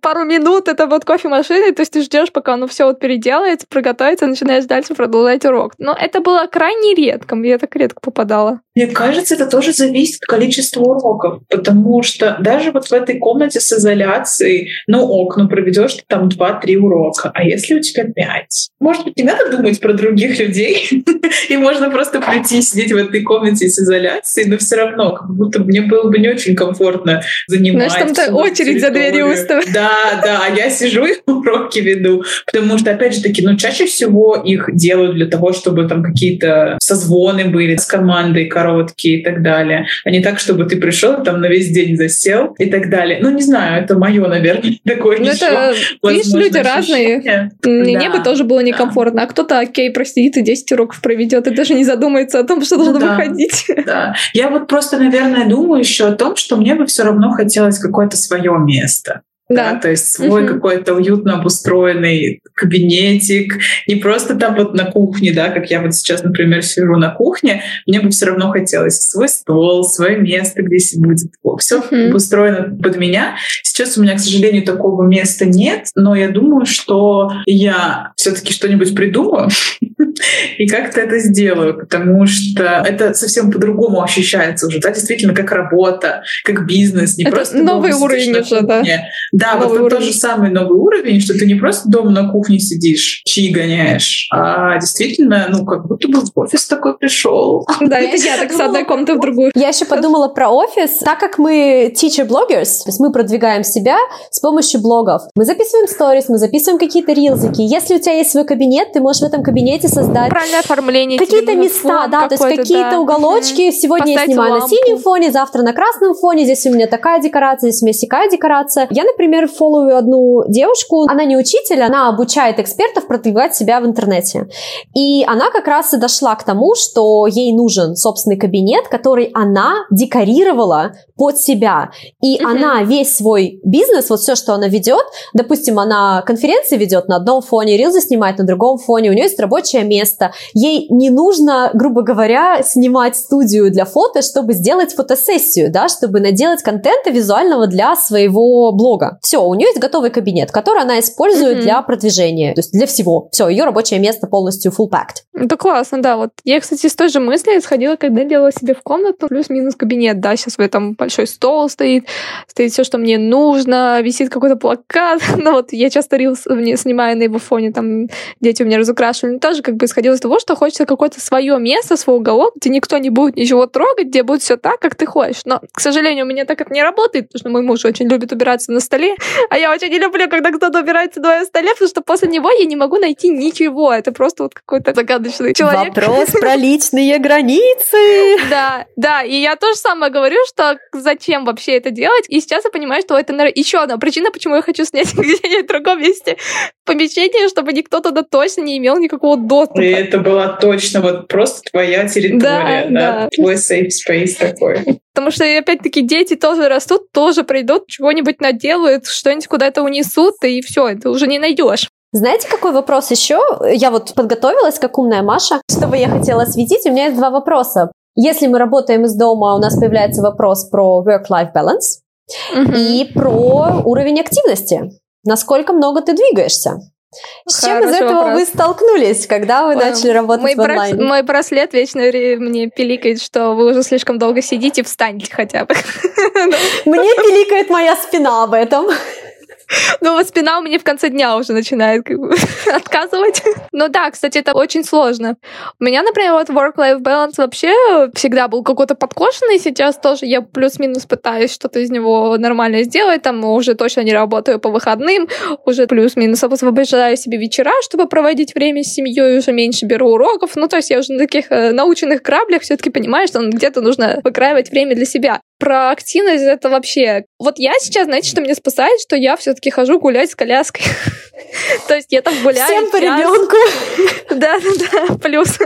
пару минут это вот кофемашина, то есть ты ждешь, пока оно все вот переделается, проготовится, начинаешь дальше продолжать урок. Но это было крайне редко, я так редко попадала. Мне кажется, это тоже зависит от количества уроков, потому что даже вот в этой комнате с изоляцией, ну ок, ну проведешь там 2-3 урока, а если у тебя 5? Может быть, не надо думать про других людей, и можно просто прийти сидеть в этой комнате с изоляцией, но все равно, как будто мне было бы не очень комфортно занимать. Знаешь, там очередь за дверью выставить. Да, да, а я сижу и уроки веду, потому что, опять же таки, ну, чаще всего их делают для того, чтобы там какие-то созвоны были с командой короткие и так далее, а не так, чтобы ты пришел там на весь день засел и так далее. Ну, не знаю, это мое, наверное, такое ну, еще, это, видишь, люди разные. Мне да, бы тоже было некомфортно, а кто-то, окей, простит, и 10 уроков проведет, и даже не задумается о том, что должно да, выходить. Да. Я вот просто, наверное, думаю еще о том, что мне бы все равно хотелось какое-то свое место. Да. да, то есть свой угу. какой-то уютно обустроенный кабинетик, не просто там вот на кухне, да, как я вот сейчас, например, сижу на кухне, мне бы все равно хотелось свой стол, свое место, где будет все угу. обустроено под меня. Сейчас у меня, к сожалению, такого места нет, но я думаю, что я все-таки что-нибудь придумаю и как-то это сделаю, потому что это совсем по-другому ощущается уже, да, действительно, как работа, как бизнес, не это просто новый уровень уже, да. Да, новый вот это тот же самый новый уровень, что ты не просто дома на кухне сидишь, чьи гоняешь, а действительно, ну, как будто бы в офис такой пришел. Да, это я так с одной комнаты в другую. Я еще подумала про офис. Так как мы teacher bloggers, то есть мы продвигаем себя с помощью блогов. Мы записываем сторис, мы записываем какие-то рилзики. Если у тебя есть свой кабинет, ты можешь в этом кабинете создать... Правильное оформление. Какие-то места, да, то есть какие-то да. уголочки. Сегодня я снимаю лампу. на синем фоне, завтра на красном фоне. Здесь у меня такая декорация, здесь у меня такая декорация. Я, например, например, фолловую одну девушку, она не учитель, она обучает экспертов продвигать себя в интернете. И она как раз и дошла к тому, что ей нужен собственный кабинет, который она декорировала под себя. И uh-huh. она весь свой бизнес, вот все, что она ведет, допустим, она конференции ведет на одном фоне, рилзы снимает на другом фоне, у нее есть рабочее место. Ей не нужно, грубо говоря, снимать студию для фото, чтобы сделать фотосессию, да, чтобы наделать контента визуального для своего блога. Все, у нее есть готовый кабинет, который она использует mm-hmm. для продвижения, то есть для всего. Все, ее рабочее место полностью full packed. Это классно, да. Вот я, кстати, с той же мысли сходила, когда делала себе в комнату плюс-минус кабинет, да, сейчас в этом большой стол стоит, стоит все, что мне нужно, висит какой-то плакат. ну вот я часто рилс снимаю на его фоне, там дети у меня разукрашивали. Тоже как бы исходила из того, что хочется какое-то свое место, свой уголок, где никто не будет ничего трогать, где будет все так, как ты хочешь. Но, к сожалению, у меня так это не работает, потому что мой муж очень любит убираться на столе, а я очень не люблю, когда кто-то убирается на моем столе, потому что после него я не могу найти ничего. Это просто вот какой-то загадочный человек. Вопрос про личные границы. Да, да, и я тоже самое говорю, что зачем вообще это делать, и сейчас я понимаю, что это, наверное, еще одна причина, почему я хочу снять где-нибудь в другом месте помещение, чтобы никто туда точно не имел никакого доступа. И это была точно вот просто твоя территория, да, да, да. твой safe space такой. Потому что, опять-таки, дети тоже растут, тоже придут, чего-нибудь наделают, что-нибудь куда-то унесут, и все, это уже не найдешь. Знаете, какой вопрос еще? Я вот подготовилась, как умная Маша. Что бы я хотела осветить? У меня есть два вопроса. Если мы работаем из дома, у нас появляется вопрос про work-life balance угу. и про уровень активности. Насколько много ты двигаешься? С чем из этого вопрос. вы столкнулись, когда вы Ой, начали работать мой в онлайне? Брас, мой браслет вечно мне пиликает, что вы уже слишком долго сидите, встаньте хотя бы. Мне пиликает моя спина об этом. Ну вот спина у меня в конце дня уже начинает как бы, отказывать. Ну да, кстати, это очень сложно. У меня, например, вот work-life balance вообще всегда был какой-то подкошенный. Сейчас тоже я плюс-минус пытаюсь что-то из него нормально сделать. Там уже точно не работаю по выходным. Уже плюс-минус освобождаю себе вечера, чтобы проводить время с семьей. Уже меньше беру уроков. Ну то есть я уже на таких э, наученных граблях все-таки понимаю, что где-то нужно выкраивать время для себя про активность это вообще... Вот я сейчас, знаете, что меня спасает, что я все-таки хожу гулять с коляской. То есть я там гуляю Всем по ребенку. Да, да, да, плюс.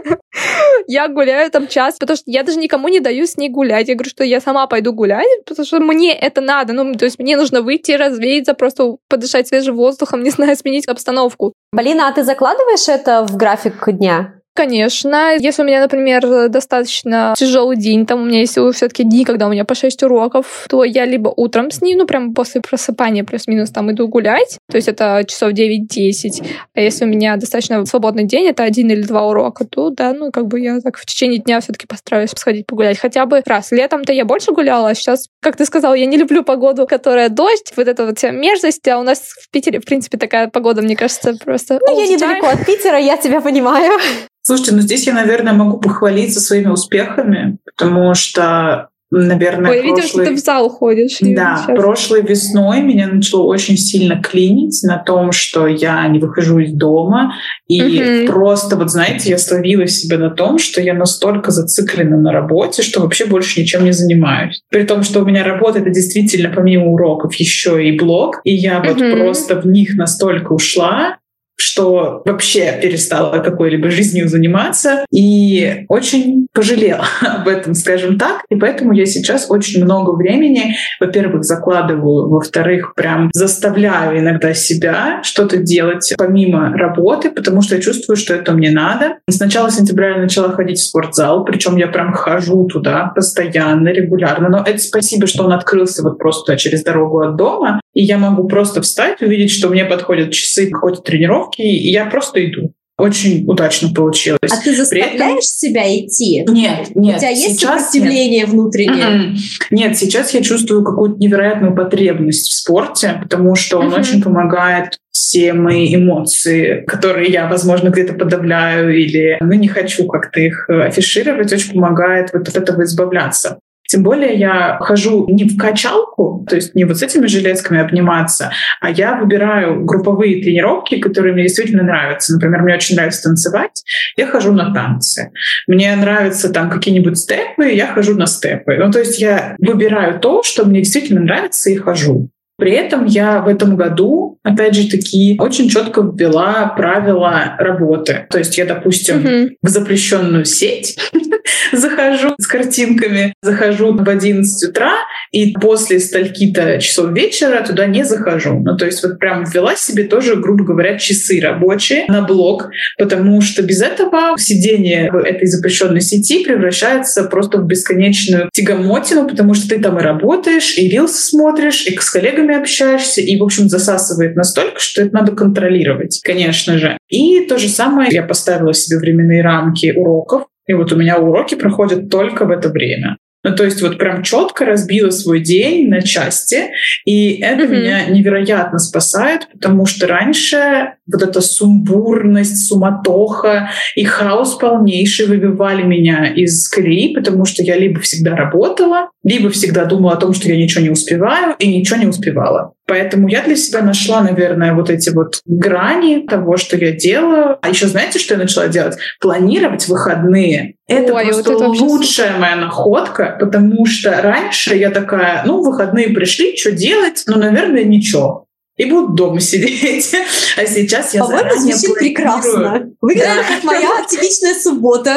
Я гуляю там час, потому что я даже никому не даю с ней гулять. Я говорю, что я сама пойду гулять, потому что мне это надо. Ну, то есть мне нужно выйти, развеяться, просто подышать свежим воздухом, не знаю, сменить обстановку. Полина, а ты закладываешь это в график дня? Конечно. Если у меня, например, достаточно тяжелый день, там у меня есть все-таки дни, когда у меня по 6 уроков, то я либо утром с ним, ну, прям после просыпания плюс-минус там иду гулять, то есть это часов 9-10. А если у меня достаточно свободный день, это один или два урока, то да, ну, как бы я так в течение дня все-таки постараюсь сходить погулять. Хотя бы раз. Летом-то я больше гуляла, а сейчас, как ты сказала, я не люблю погоду, которая дождь, вот эта вот вся мерзость, а у нас в Питере, в принципе, такая погода, мне кажется, просто... Ну, я недалеко от Питера, я тебя понимаю. Слушайте, ну здесь я, наверное, могу похвалиться своими успехами, потому что наверное, Ой, прошлый... видим, что ты в зал ходишь. Да, сейчас. прошлой весной меня начало очень сильно клинить на том, что я не выхожу из дома, и угу. просто, вот знаете, я словила себя на том, что я настолько зациклена на работе, что вообще больше ничем не занимаюсь. При том, что у меня работа — это действительно помимо уроков еще и блог, и я вот угу. просто в них настолько ушла, что вообще перестала какой-либо жизнью заниматься и очень пожалела об этом, скажем так. И поэтому я сейчас очень много времени, во-первых, закладываю, во-вторых, прям заставляю иногда себя что-то делать помимо работы, потому что я чувствую, что это мне надо. С начала сентября я начала ходить в спортзал, причем я прям хожу туда постоянно, регулярно. Но это спасибо, что он открылся вот просто через дорогу от дома, и я могу просто встать, увидеть, что мне подходят часы какой-то тренировки, и я просто иду. Очень удачно получилось. А ты заставляешь этом... себя идти? Нет, нет. У тебя есть сопротивление нет. внутреннее? Mm-mm. Нет, сейчас я чувствую какую-то невероятную потребность в спорте, потому что он mm-hmm. очень помогает все мои эмоции, которые я, возможно, где-то подавляю или ну, не хочу как-то их афишировать, очень помогает вот от этого избавляться. Тем более я хожу не в качалку, то есть не вот с этими железками обниматься, а я выбираю групповые тренировки, которые мне действительно нравятся. Например, мне очень нравится танцевать, я хожу на танцы. Мне нравятся там какие-нибудь степы, я хожу на степы. Ну, то есть я выбираю то, что мне действительно нравится, и хожу. При этом я в этом году, опять же таки, очень четко ввела правила работы. То есть я, допустим, mm-hmm. в запрещенную сеть захожу с картинками, захожу в 11 утра, и после стальки-то часов вечера туда не захожу. Ну, то есть вот прям ввела себе тоже, грубо говоря, часы рабочие на блог, потому что без этого сидение в этой запрещенной сети превращается просто в бесконечную тягомотину, потому что ты там и работаешь, и рилсы смотришь, и с коллегами общаешься, и, в общем, засасывает настолько, что это надо контролировать, конечно же. И то же самое я поставила себе временные рамки уроков, и вот у меня уроки проходят только в это время. Ну, то есть вот прям четко разбила свой день на части, и это mm-hmm. меня невероятно спасает, потому что раньше вот эта сумбурность, суматоха и хаос полнейший выбивали меня из колеи, потому что я либо всегда работала, либо всегда думала о том, что я ничего не успеваю, и ничего не успевала. Поэтому я для себя нашла, наверное, вот эти вот грани того, что я делаю. А еще знаете, что я начала делать? Планировать выходные. Это Ой, просто вот это вообще лучшая моя находка, потому что раньше я такая, ну, выходные пришли, что делать? Ну, наверное, ничего. И буду дома сидеть. А сейчас я По-моему, заранее звучит прекрасно. Выглядит Да. как моя типичная суббота.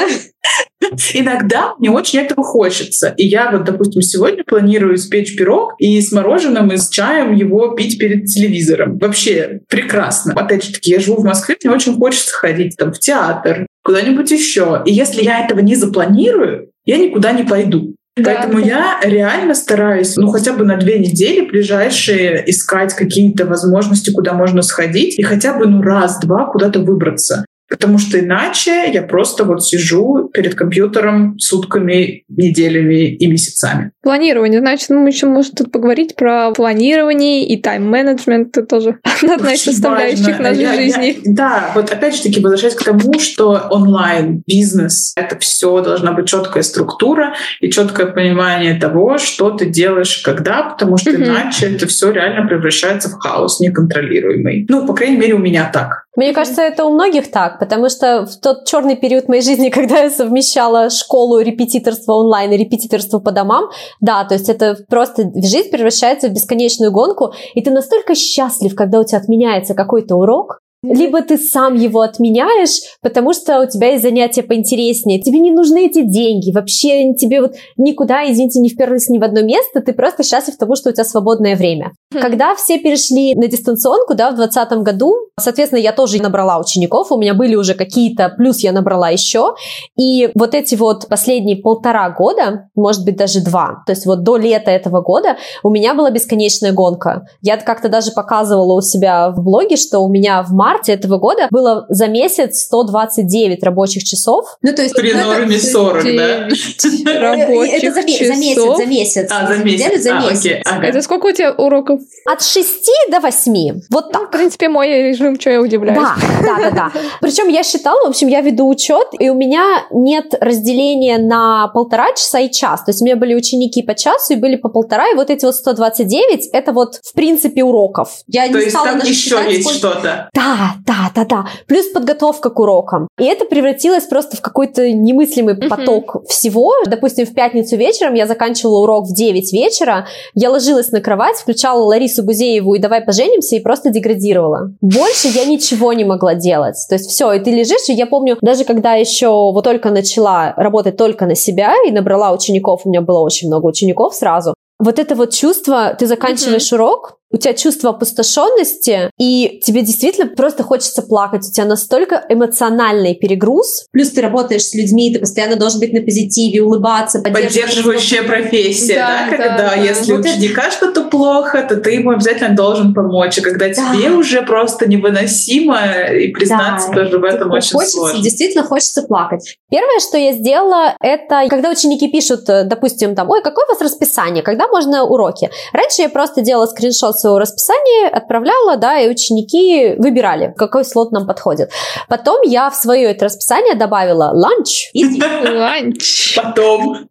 Иногда мне очень этого хочется. И я вот, допустим, сегодня планирую испечь пирог и с мороженым и с чаем его пить перед телевизором. Вообще прекрасно. Опять же таки, я живу в Москве, мне очень хочется ходить там в театр, куда-нибудь еще. И если я этого не запланирую, я никуда не пойду. Поэтому я реально стараюсь, ну, хотя бы на две недели ближайшие искать какие-то возможности, куда можно сходить, и хотя бы, ну, раз-два куда-то выбраться. Потому что иначе я просто вот сижу перед компьютером сутками, неделями и месяцами. Планирование. Значит, мы еще можем тут поговорить про планирование и тайм-менеджмент. Это тоже одна из Очень составляющих важно. нашей Я- я- жизни. да, вот опять же таки возвращаясь к тому, что онлайн бизнес это все должна быть четкая структура и четкое понимание того, что ты делаешь, когда, потому что Мгм. иначе это все реально превращается в хаос неконтролируемый. Ну, по крайней мере, у меня так. Мне кажется, это у многих так, потому что в тот черный период моей жизни, когда я совмещала школу, репетиторство онлайн и репетиторство по домам, да, то есть это просто жизнь превращается в бесконечную гонку, и ты настолько счастлив, когда у тебя отменяется какой-то урок, либо ты сам его отменяешь, потому что у тебя есть занятия поинтереснее. Тебе не нужны эти деньги. Вообще тебе вот никуда, извините, не вперлись ни в одно место. Ты просто счастлив тому, что у тебя свободное время. Хм. Когда все перешли на дистанционку, да, в 2020 году, соответственно, я тоже набрала учеников, у меня были уже какие-то, плюс я набрала еще, и вот эти вот последние полтора года, может быть, даже два, то есть вот до лета этого года у меня была бесконечная гонка. Я как-то даже показывала у себя в блоге, что у меня в марте этого года было за месяц 129 рабочих часов, Ну, то есть... При ну, норме 40, да? Девять Э, рабочих Это за, ме- за месяц, часов. за месяц. А, за месяц. за А, месяц. окей, ага. Это сколько у тебя уроков? от 6 до 8. Вот так. В принципе, мой режим, что я удивляюсь. Да, да, да, да. Причем я считала, в общем, я веду учет, и у меня нет разделения на полтора часа и час. То есть у меня были ученики по часу и были по полтора, и вот эти вот 129 это вот в принципе уроков. Я То не есть стала там еще считать, есть сколько- что-то. Да, да, да, да. Плюс подготовка к урокам. И это превратилось просто в какой-то немыслимый Мгм. поток всего. Допустим, в пятницу вечером я заканчивала урок в 9 вечера, я ложилась на кровать, включала Ларису Гузееву и «Давай поженимся» и просто деградировала. Больше я ничего не могла делать. То есть все, и ты лежишь, и я помню, даже когда еще вот только начала работать только на себя и набрала учеников, у меня было очень много учеников сразу, вот это вот чувство, ты заканчиваешь урок, у тебя чувство опустошенности, и тебе действительно просто хочется плакать. У тебя настолько эмоциональный перегруз. Плюс ты работаешь с людьми, ты постоянно должен быть на позитиве, улыбаться, поддерживать. Поддерживающая профессия, да, Да, когда да, если у Вот это- ученика что-то плохо, то ты ему обязательно должен помочь, а когда Да. тебе уже просто невыносимо, и признаться Да. тоже в этом очень хочется, сложно. действительно хочется плакать. Первое, что я сделала, это когда ученики пишут, э, допустим, там, ой, какое у вас расписание, когда можно уроки? Раньше я просто делала скриншот своего расписания, отправляла, да, и ученики выбирали, какой слот нам подходит. Потом я в свое это расписание добавила ланч, easy. Ланч. Потом.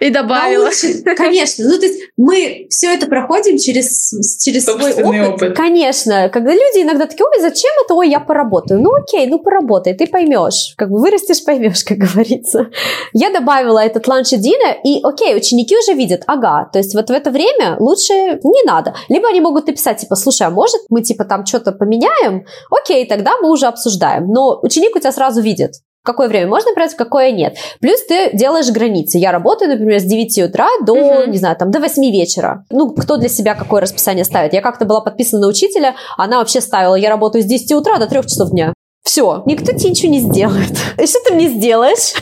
И добавила. Научит, конечно. Ну, то есть мы все это проходим через, через свой Собственный опыт. опыт. Конечно, когда люди иногда такие, ой, зачем это, ой, я поработаю. Ну окей, ну поработай, ты поймешь. Как бы вырастешь, поймешь, как говорится. Я добавила этот ланч и dinner, и окей, ученики уже видят, ага, то есть вот в это время лучше не надо. Либо они могут написать, типа, слушай, а может мы типа там что-то поменяем? Окей, тогда мы уже обсуждаем. Но ученик у тебя сразу видит, какое время можно брать, в какое нет. Плюс ты делаешь границы. Я работаю, например, с 9 утра до, Мгм. не знаю, там, до 8 вечера. Ну, кто для себя какое расписание ставит. Я как-то была подписана на учителя, она вообще ставила, я работаю с 10 утра до 3 часов дня. Все, никто тебе ничего не сделает. И что ты мне сделаешь?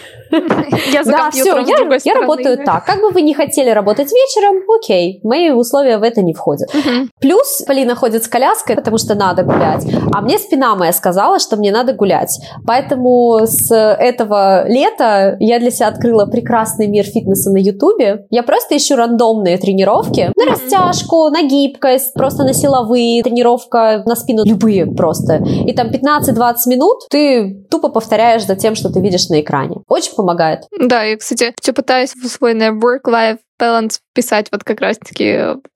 Я за да, все, я, другой я стороны, работаю так. Как бы вы не хотели работать вечером, окей, мои условия в это не входят. Плюс Полина ходит с коляской, потому что надо гулять. А мне спина моя сказала, что мне надо гулять. Поэтому с этого лета я для себя открыла прекрасный мир фитнеса на Ютубе. Я просто ищу рандомные тренировки на растяжку, на гибкость, просто на силовые, тренировка на спину, любые просто. И там 15-20 минут ты тупо повторяешь за тем, что ты видишь на экране. Очень помогает. Да, я, кстати, все пытаюсь в свой work-life balance писать вот как раз-таки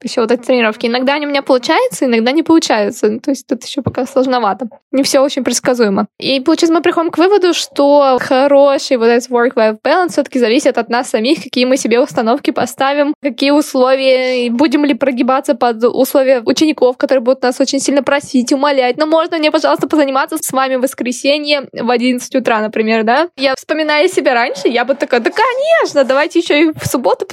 еще вот эти тренировки. Иногда они у меня получаются, иногда не получаются. То есть тут еще пока сложновато. Не все очень предсказуемо. И получается, мы приходим к выводу, что хороший вот этот work-life balance все-таки зависит от нас самих, какие мы себе установки поставим, какие условия, и будем ли прогибаться под условия учеников, которые будут нас очень сильно просить, умолять. Ну, можно мне, пожалуйста, позаниматься с вами в воскресенье в 11 утра, например, да? Я вспоминаю себя раньше, я бы такая, да, конечно, давайте еще и в субботу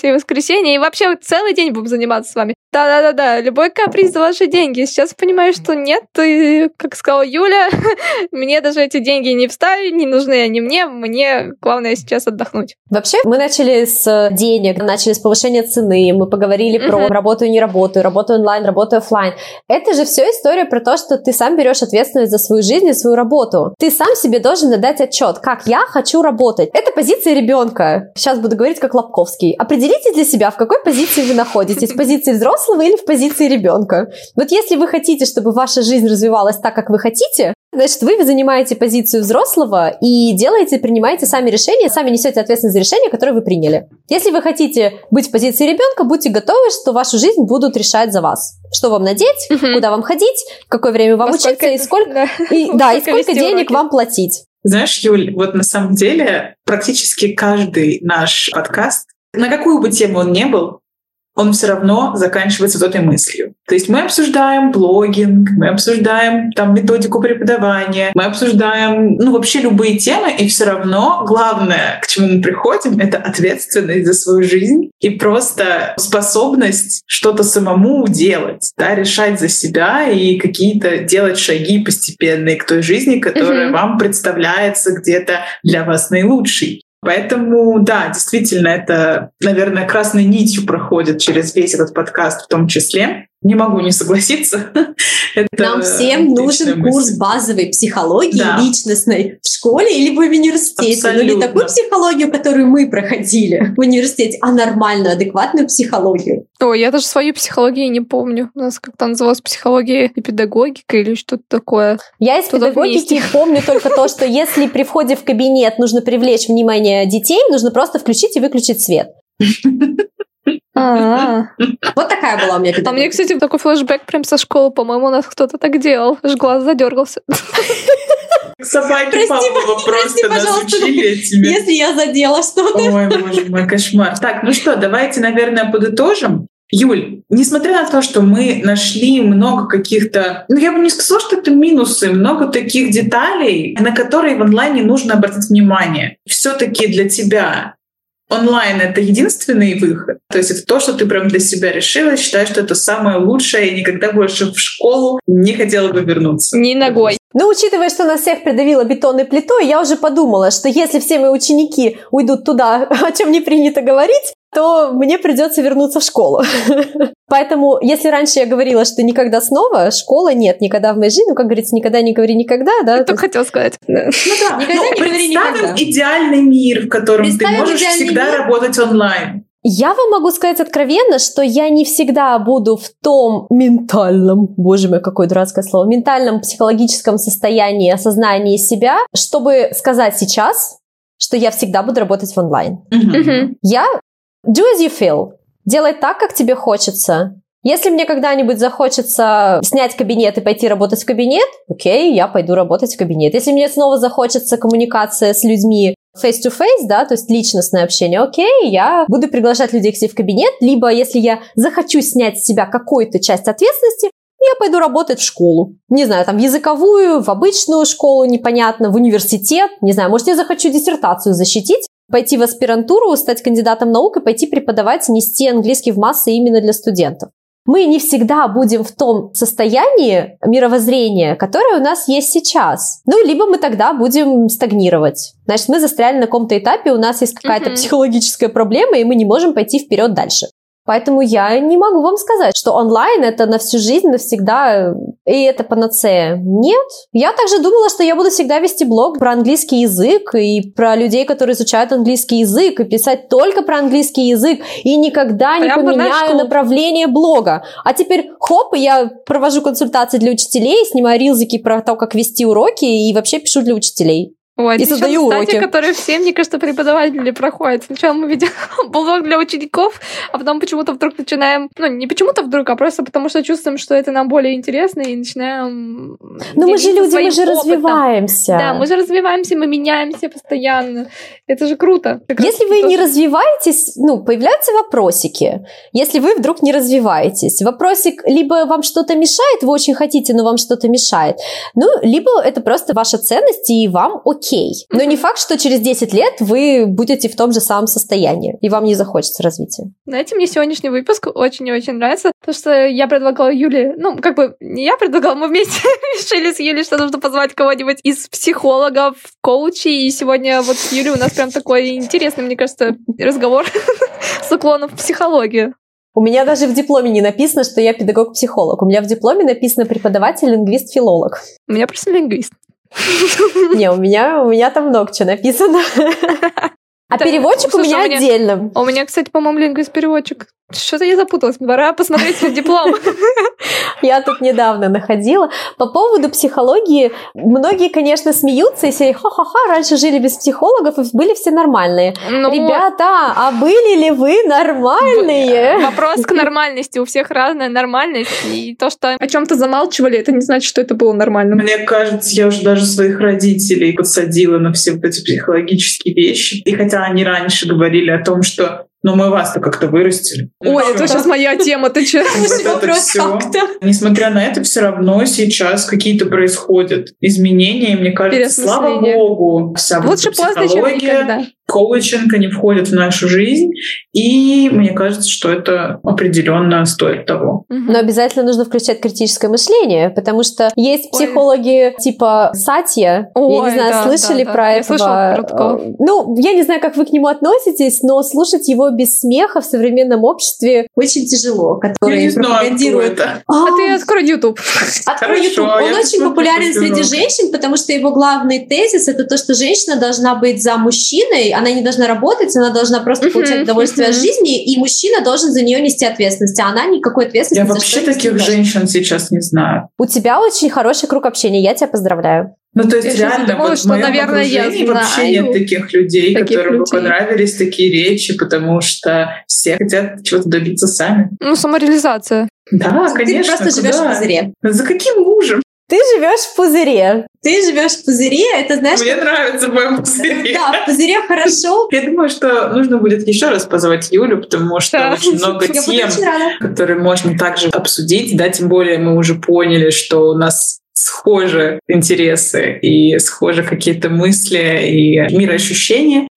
позанимаемся, и воскресенье, и вообще целый день будем заниматься с вами. Да-да-да-да, любой каприз за ваши деньги. Сейчас понимаю, что нет, и, как сказала Юля, мне даже эти деньги не вставить, не нужны они мне, мне главное сейчас отдохнуть. Вообще, мы начали с денег, начали с повышения цены, мы поговорили uh-huh. про работу и не работу, работу онлайн, работу офлайн. Это же все история про то, что ты сам берешь ответственность за свою жизнь и свою работу. Ты сам себе должен дать отчет, как я хочу работать. Это позиция ребенка. Сейчас буду говорить как Лобковский. Определите для себя, в какой позиции вы находитесь. В позиции взрослого или в позиции ребенка. Вот если вы хотите, чтобы ваша жизнь развивалась так, как вы хотите, Значит, вы занимаете позицию взрослого и делаете, принимаете сами решения, сами несете ответственность за решение, которое вы приняли. Если вы хотите быть в позиции ребенка, будьте готовы, что вашу жизнь будут решать за вас. Что вам надеть, угу. куда вам ходить, в какое время вам Во учиться сколько... и сколько, да. и, да, и сколько денег уроки. вам платить. Знаешь, Юль, вот на самом деле практически каждый наш подкаст, на какую бы тему он ни был, он все равно заканчивается вот этой мыслью. То есть мы обсуждаем блогинг, мы обсуждаем там методику преподавания, мы обсуждаем, ну, вообще любые темы, и все равно главное, к чему мы приходим, это ответственность за свою жизнь и просто способность что-то самому делать, да, решать за себя и какие-то делать шаги постепенные к той жизни, которая mm-hmm. вам представляется где-то для вас наилучшей. Поэтому, да, действительно, это, наверное, красной нитью проходит через весь этот подкаст в том числе. Не могу не согласиться. Это Нам всем нужен мысль. курс базовой психологии да. личностной в школе или в университете. Абсолютно. Но не такую психологию, которую мы проходили в университете, а нормальную, адекватную психологию. О, я даже свою психологию не помню. У нас как-то называлась психология и педагогика или что-то такое. Я из педагогики помню только то, что если при входе в кабинет нужно привлечь внимание детей, нужно просто включить и выключить свет. А. Вот такая была у меня А мне, кстати, такой флешбэк прям со школы, по-моему, у нас кто-то так делал. Аж глаз задергался. Собаки прости, Павлова просто нас учили Если я задела что-то. Ой, боже мой, кошмар. Так, ну что, давайте, наверное, подытожим. Юль, несмотря на то, что мы нашли много каких-то, ну я бы не сказала, что это минусы, много таких деталей, на которые в онлайне нужно обратить внимание. Все-таки для тебя онлайн — это единственный выход. То есть это то, что ты прям для себя решила, считаешь, что это самое лучшее, и никогда больше в школу не хотела бы вернуться. Ни ногой. Ну, учитывая, что нас всех придавило бетонной плитой, я уже подумала, что если все мои ученики уйдут туда, о чем не принято говорить, то мне придется вернуться в школу. Поэтому, если раньше я говорила, что никогда снова, школа нет, никогда в моей жизни, ну, как говорится, никогда не говори никогда, да? Я только хотела сказать. Ну да, никогда ну, не говори никогда. идеальный мир, в котором ты можешь всегда мир. работать онлайн. Я вам могу сказать откровенно, что я не всегда буду в том ментальном, боже мой, какое дурацкое слово, ментальном психологическом состоянии осознании себя, чтобы сказать сейчас, что я всегда буду работать в онлайн. Mm-hmm. Я Do as you feel. Делай так, как тебе хочется. Если мне когда-нибудь захочется снять кабинет и пойти работать в кабинет, окей, я пойду работать в кабинет. Если мне снова захочется коммуникация с людьми face-to-face, да, то есть личностное общение, окей, я буду приглашать людей к себе в кабинет, либо если я захочу снять с себя какую-то часть ответственности, я пойду работать в школу. Не знаю, там в языковую, в обычную школу, непонятно, в университет. Не знаю, может, я захочу диссертацию защитить, пойти в аспирантуру, стать кандидатом наук и пойти преподавать, нести английский в массы именно для студентов. Мы не всегда будем в том состоянии мировоззрения, которое у нас есть сейчас. Ну, либо мы тогда будем стагнировать. Значит, мы застряли на каком-то этапе, у нас есть какая-то mm-hmm. психологическая проблема, и мы не можем пойти вперед дальше. Поэтому я не могу вам сказать, что онлайн это на всю жизнь, навсегда, и это панацея. Нет. Я также думала, что я буду всегда вести блог про английский язык и про людей, которые изучают английский язык, и писать только про английский язык, и никогда не Прямо поменяю направление блога. А теперь, хоп, я провожу консультации для учителей, снимаю рилзики про то, как вести уроки, и вообще пишу для учителей. Вот. И создаю уроки. Кстати, которые все, мне кажется, преподаватели проходят. Сначала мы видим блог для учеников, а потом почему-то вдруг начинаем, ну, не почему-то вдруг, а просто потому что чувствуем, что это нам более интересно, и начинаем Ну, мы же люди, мы же опытом. развиваемся. Да, мы же развиваемся, мы меняемся постоянно. Это же круто. Как Если вы тоже... не развиваетесь, ну, появляются вопросики. Если вы вдруг не развиваетесь, вопросик либо вам что-то мешает, вы очень хотите, но вам что-то мешает, ну, либо это просто ваша ценность, и вам окей. Но не факт, что через 10 лет вы будете в том же самом состоянии, и вам не захочется развития. Знаете, мне сегодняшний выпуск очень и очень нравится, потому что я предлагала Юле, ну, как бы не я предлагала, мы вместе решили с Юлей, что нужно позвать кого-нибудь из психологов, коучей, и сегодня вот с Юлей у нас прям такой интересный, мне кажется, разговор с уклоном в психологию. У меня даже в дипломе не написано, что я педагог-психолог. У меня в дипломе написано преподаватель, лингвист, филолог. У меня просто лингвист. Не, у меня, у меня там много чего написано. А переводчик у меня отдельно. У меня, кстати, по-моему, лингвист-переводчик. Что-то я запуталась. Пора посмотреть свой диплом. Я тут недавно находила. По поводу психологии, многие, конечно, смеются и все ха-ха-ха, раньше жили без психологов и были все нормальные. Ну, Ребята, а были ли вы нормальные? Вопрос к нормальности. У всех разная нормальность. И то, что о чем-то замалчивали, это не значит, что это было нормально. Мне кажется, я уже даже своих родителей подсадила на все вот эти психологические вещи. И хотя они раньше говорили о том, что но мы вас-то как-то вырастили. Ой, это сейчас моя тема, ты че? Несмотря на это, все равно сейчас какие-то происходят изменения, мне кажется, слава богу, вся Лучше поздно, чем никогда коучинг, они входят в нашу жизнь, и мне кажется, что это определенно стоит того. Но обязательно нужно включать критическое мышление, потому что есть психологи Ой. типа Сатья, Ой, я не знаю, да, слышали да, про да. этого? Я про э, ну, я не знаю, как вы к нему относитесь, но слушать его без смеха в современном обществе очень тяжело, который я не пропагандирует. А, а ты открой YouTube. Открой YouTube. Он очень популярен среди женщин, потому что его главный тезис это то, что женщина должна быть за мужчиной, она не должна работать, она должна просто uh-huh, получать удовольствие uh-huh. от жизни, и мужчина должен за нее нести ответственность, а она никакой ответственности Я вообще таких женщин сейчас не знаю. У тебя очень хороший круг общения, я тебя поздравляю. Ну, то есть я реально, думала, вот что, в моем наверное, я знаю вообще нет таких людей, таких которым людей. бы понравились такие речи, потому что все хотят чего-то добиться сами. Ну, самореализация. Да, конечно. Ты просто живешь в пузыре. За каким мужем? Ты живешь в пузыре. Ты живешь в пузыре, это знаешь... Мне нравится в моем пузыре. Да, в пузыре хорошо. Я думаю, что нужно будет еще раз позвать Юлю, потому что да. очень много тем, которые можно также обсудить. Да, тем более мы уже поняли, что у нас схожи интересы и схожи какие-то мысли и мироощущения.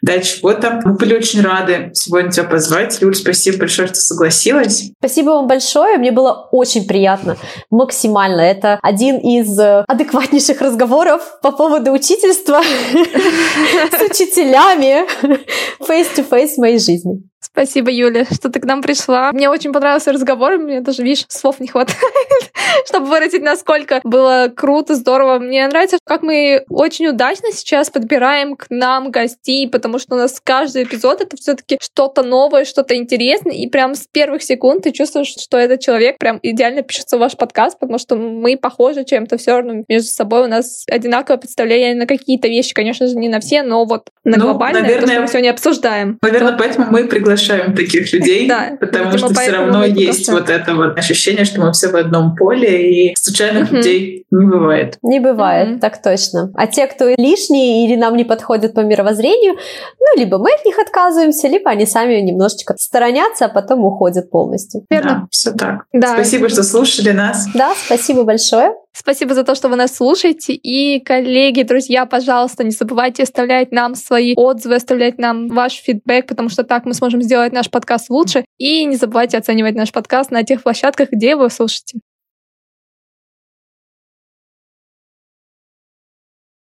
Вот там. Мы были очень рады сегодня тебя позвать. Юль, спасибо большое, что согласилась. Спасибо вам большое. Мне было очень приятно. Максимально. Это один из э, адекватнейших разговоров по поводу учительства с учителями face-to-face в моей жизни. Спасибо, Юля, что ты к нам пришла. Мне очень понравился разговор, мне даже, видишь, слов не хватает, чтобы выразить, насколько было круто, здорово. Мне нравится, как мы очень удачно сейчас подбираем к нам гостей, потому что у нас каждый эпизод это все-таки что-то новое, что-то интересное, и прям с первых секунд ты чувствуешь, что этот человек прям идеально пишется в ваш подкаст, потому что мы похожи чем-то все равно между собой, у нас одинаковое представление на какие-то вещи, конечно же, не на все, но вот на ну, глобальное, наверное, то, что мы сегодня обсуждаем. Наверное, поэтому мы приглашаем таких людей, да, потому что все равно есть вот это вот ощущение, что мы все в одном поле, и случайных угу. людей не бывает. Не бывает, угу. так точно. А те, кто лишние или нам не подходят по мировоззрению, ну, либо мы от них отказываемся, либо они сами немножечко сторонятся, а потом уходят полностью. Верно. Да, все так. Да. Спасибо, что слушали нас. Да, спасибо большое. Спасибо за то, что вы нас слушаете. И, коллеги, друзья, пожалуйста, не забывайте оставлять нам свои отзывы, оставлять нам ваш фидбэк, потому что так мы сможем сделать наш подкаст лучше. И не забывайте оценивать наш подкаст на тех площадках, где вы слушаете.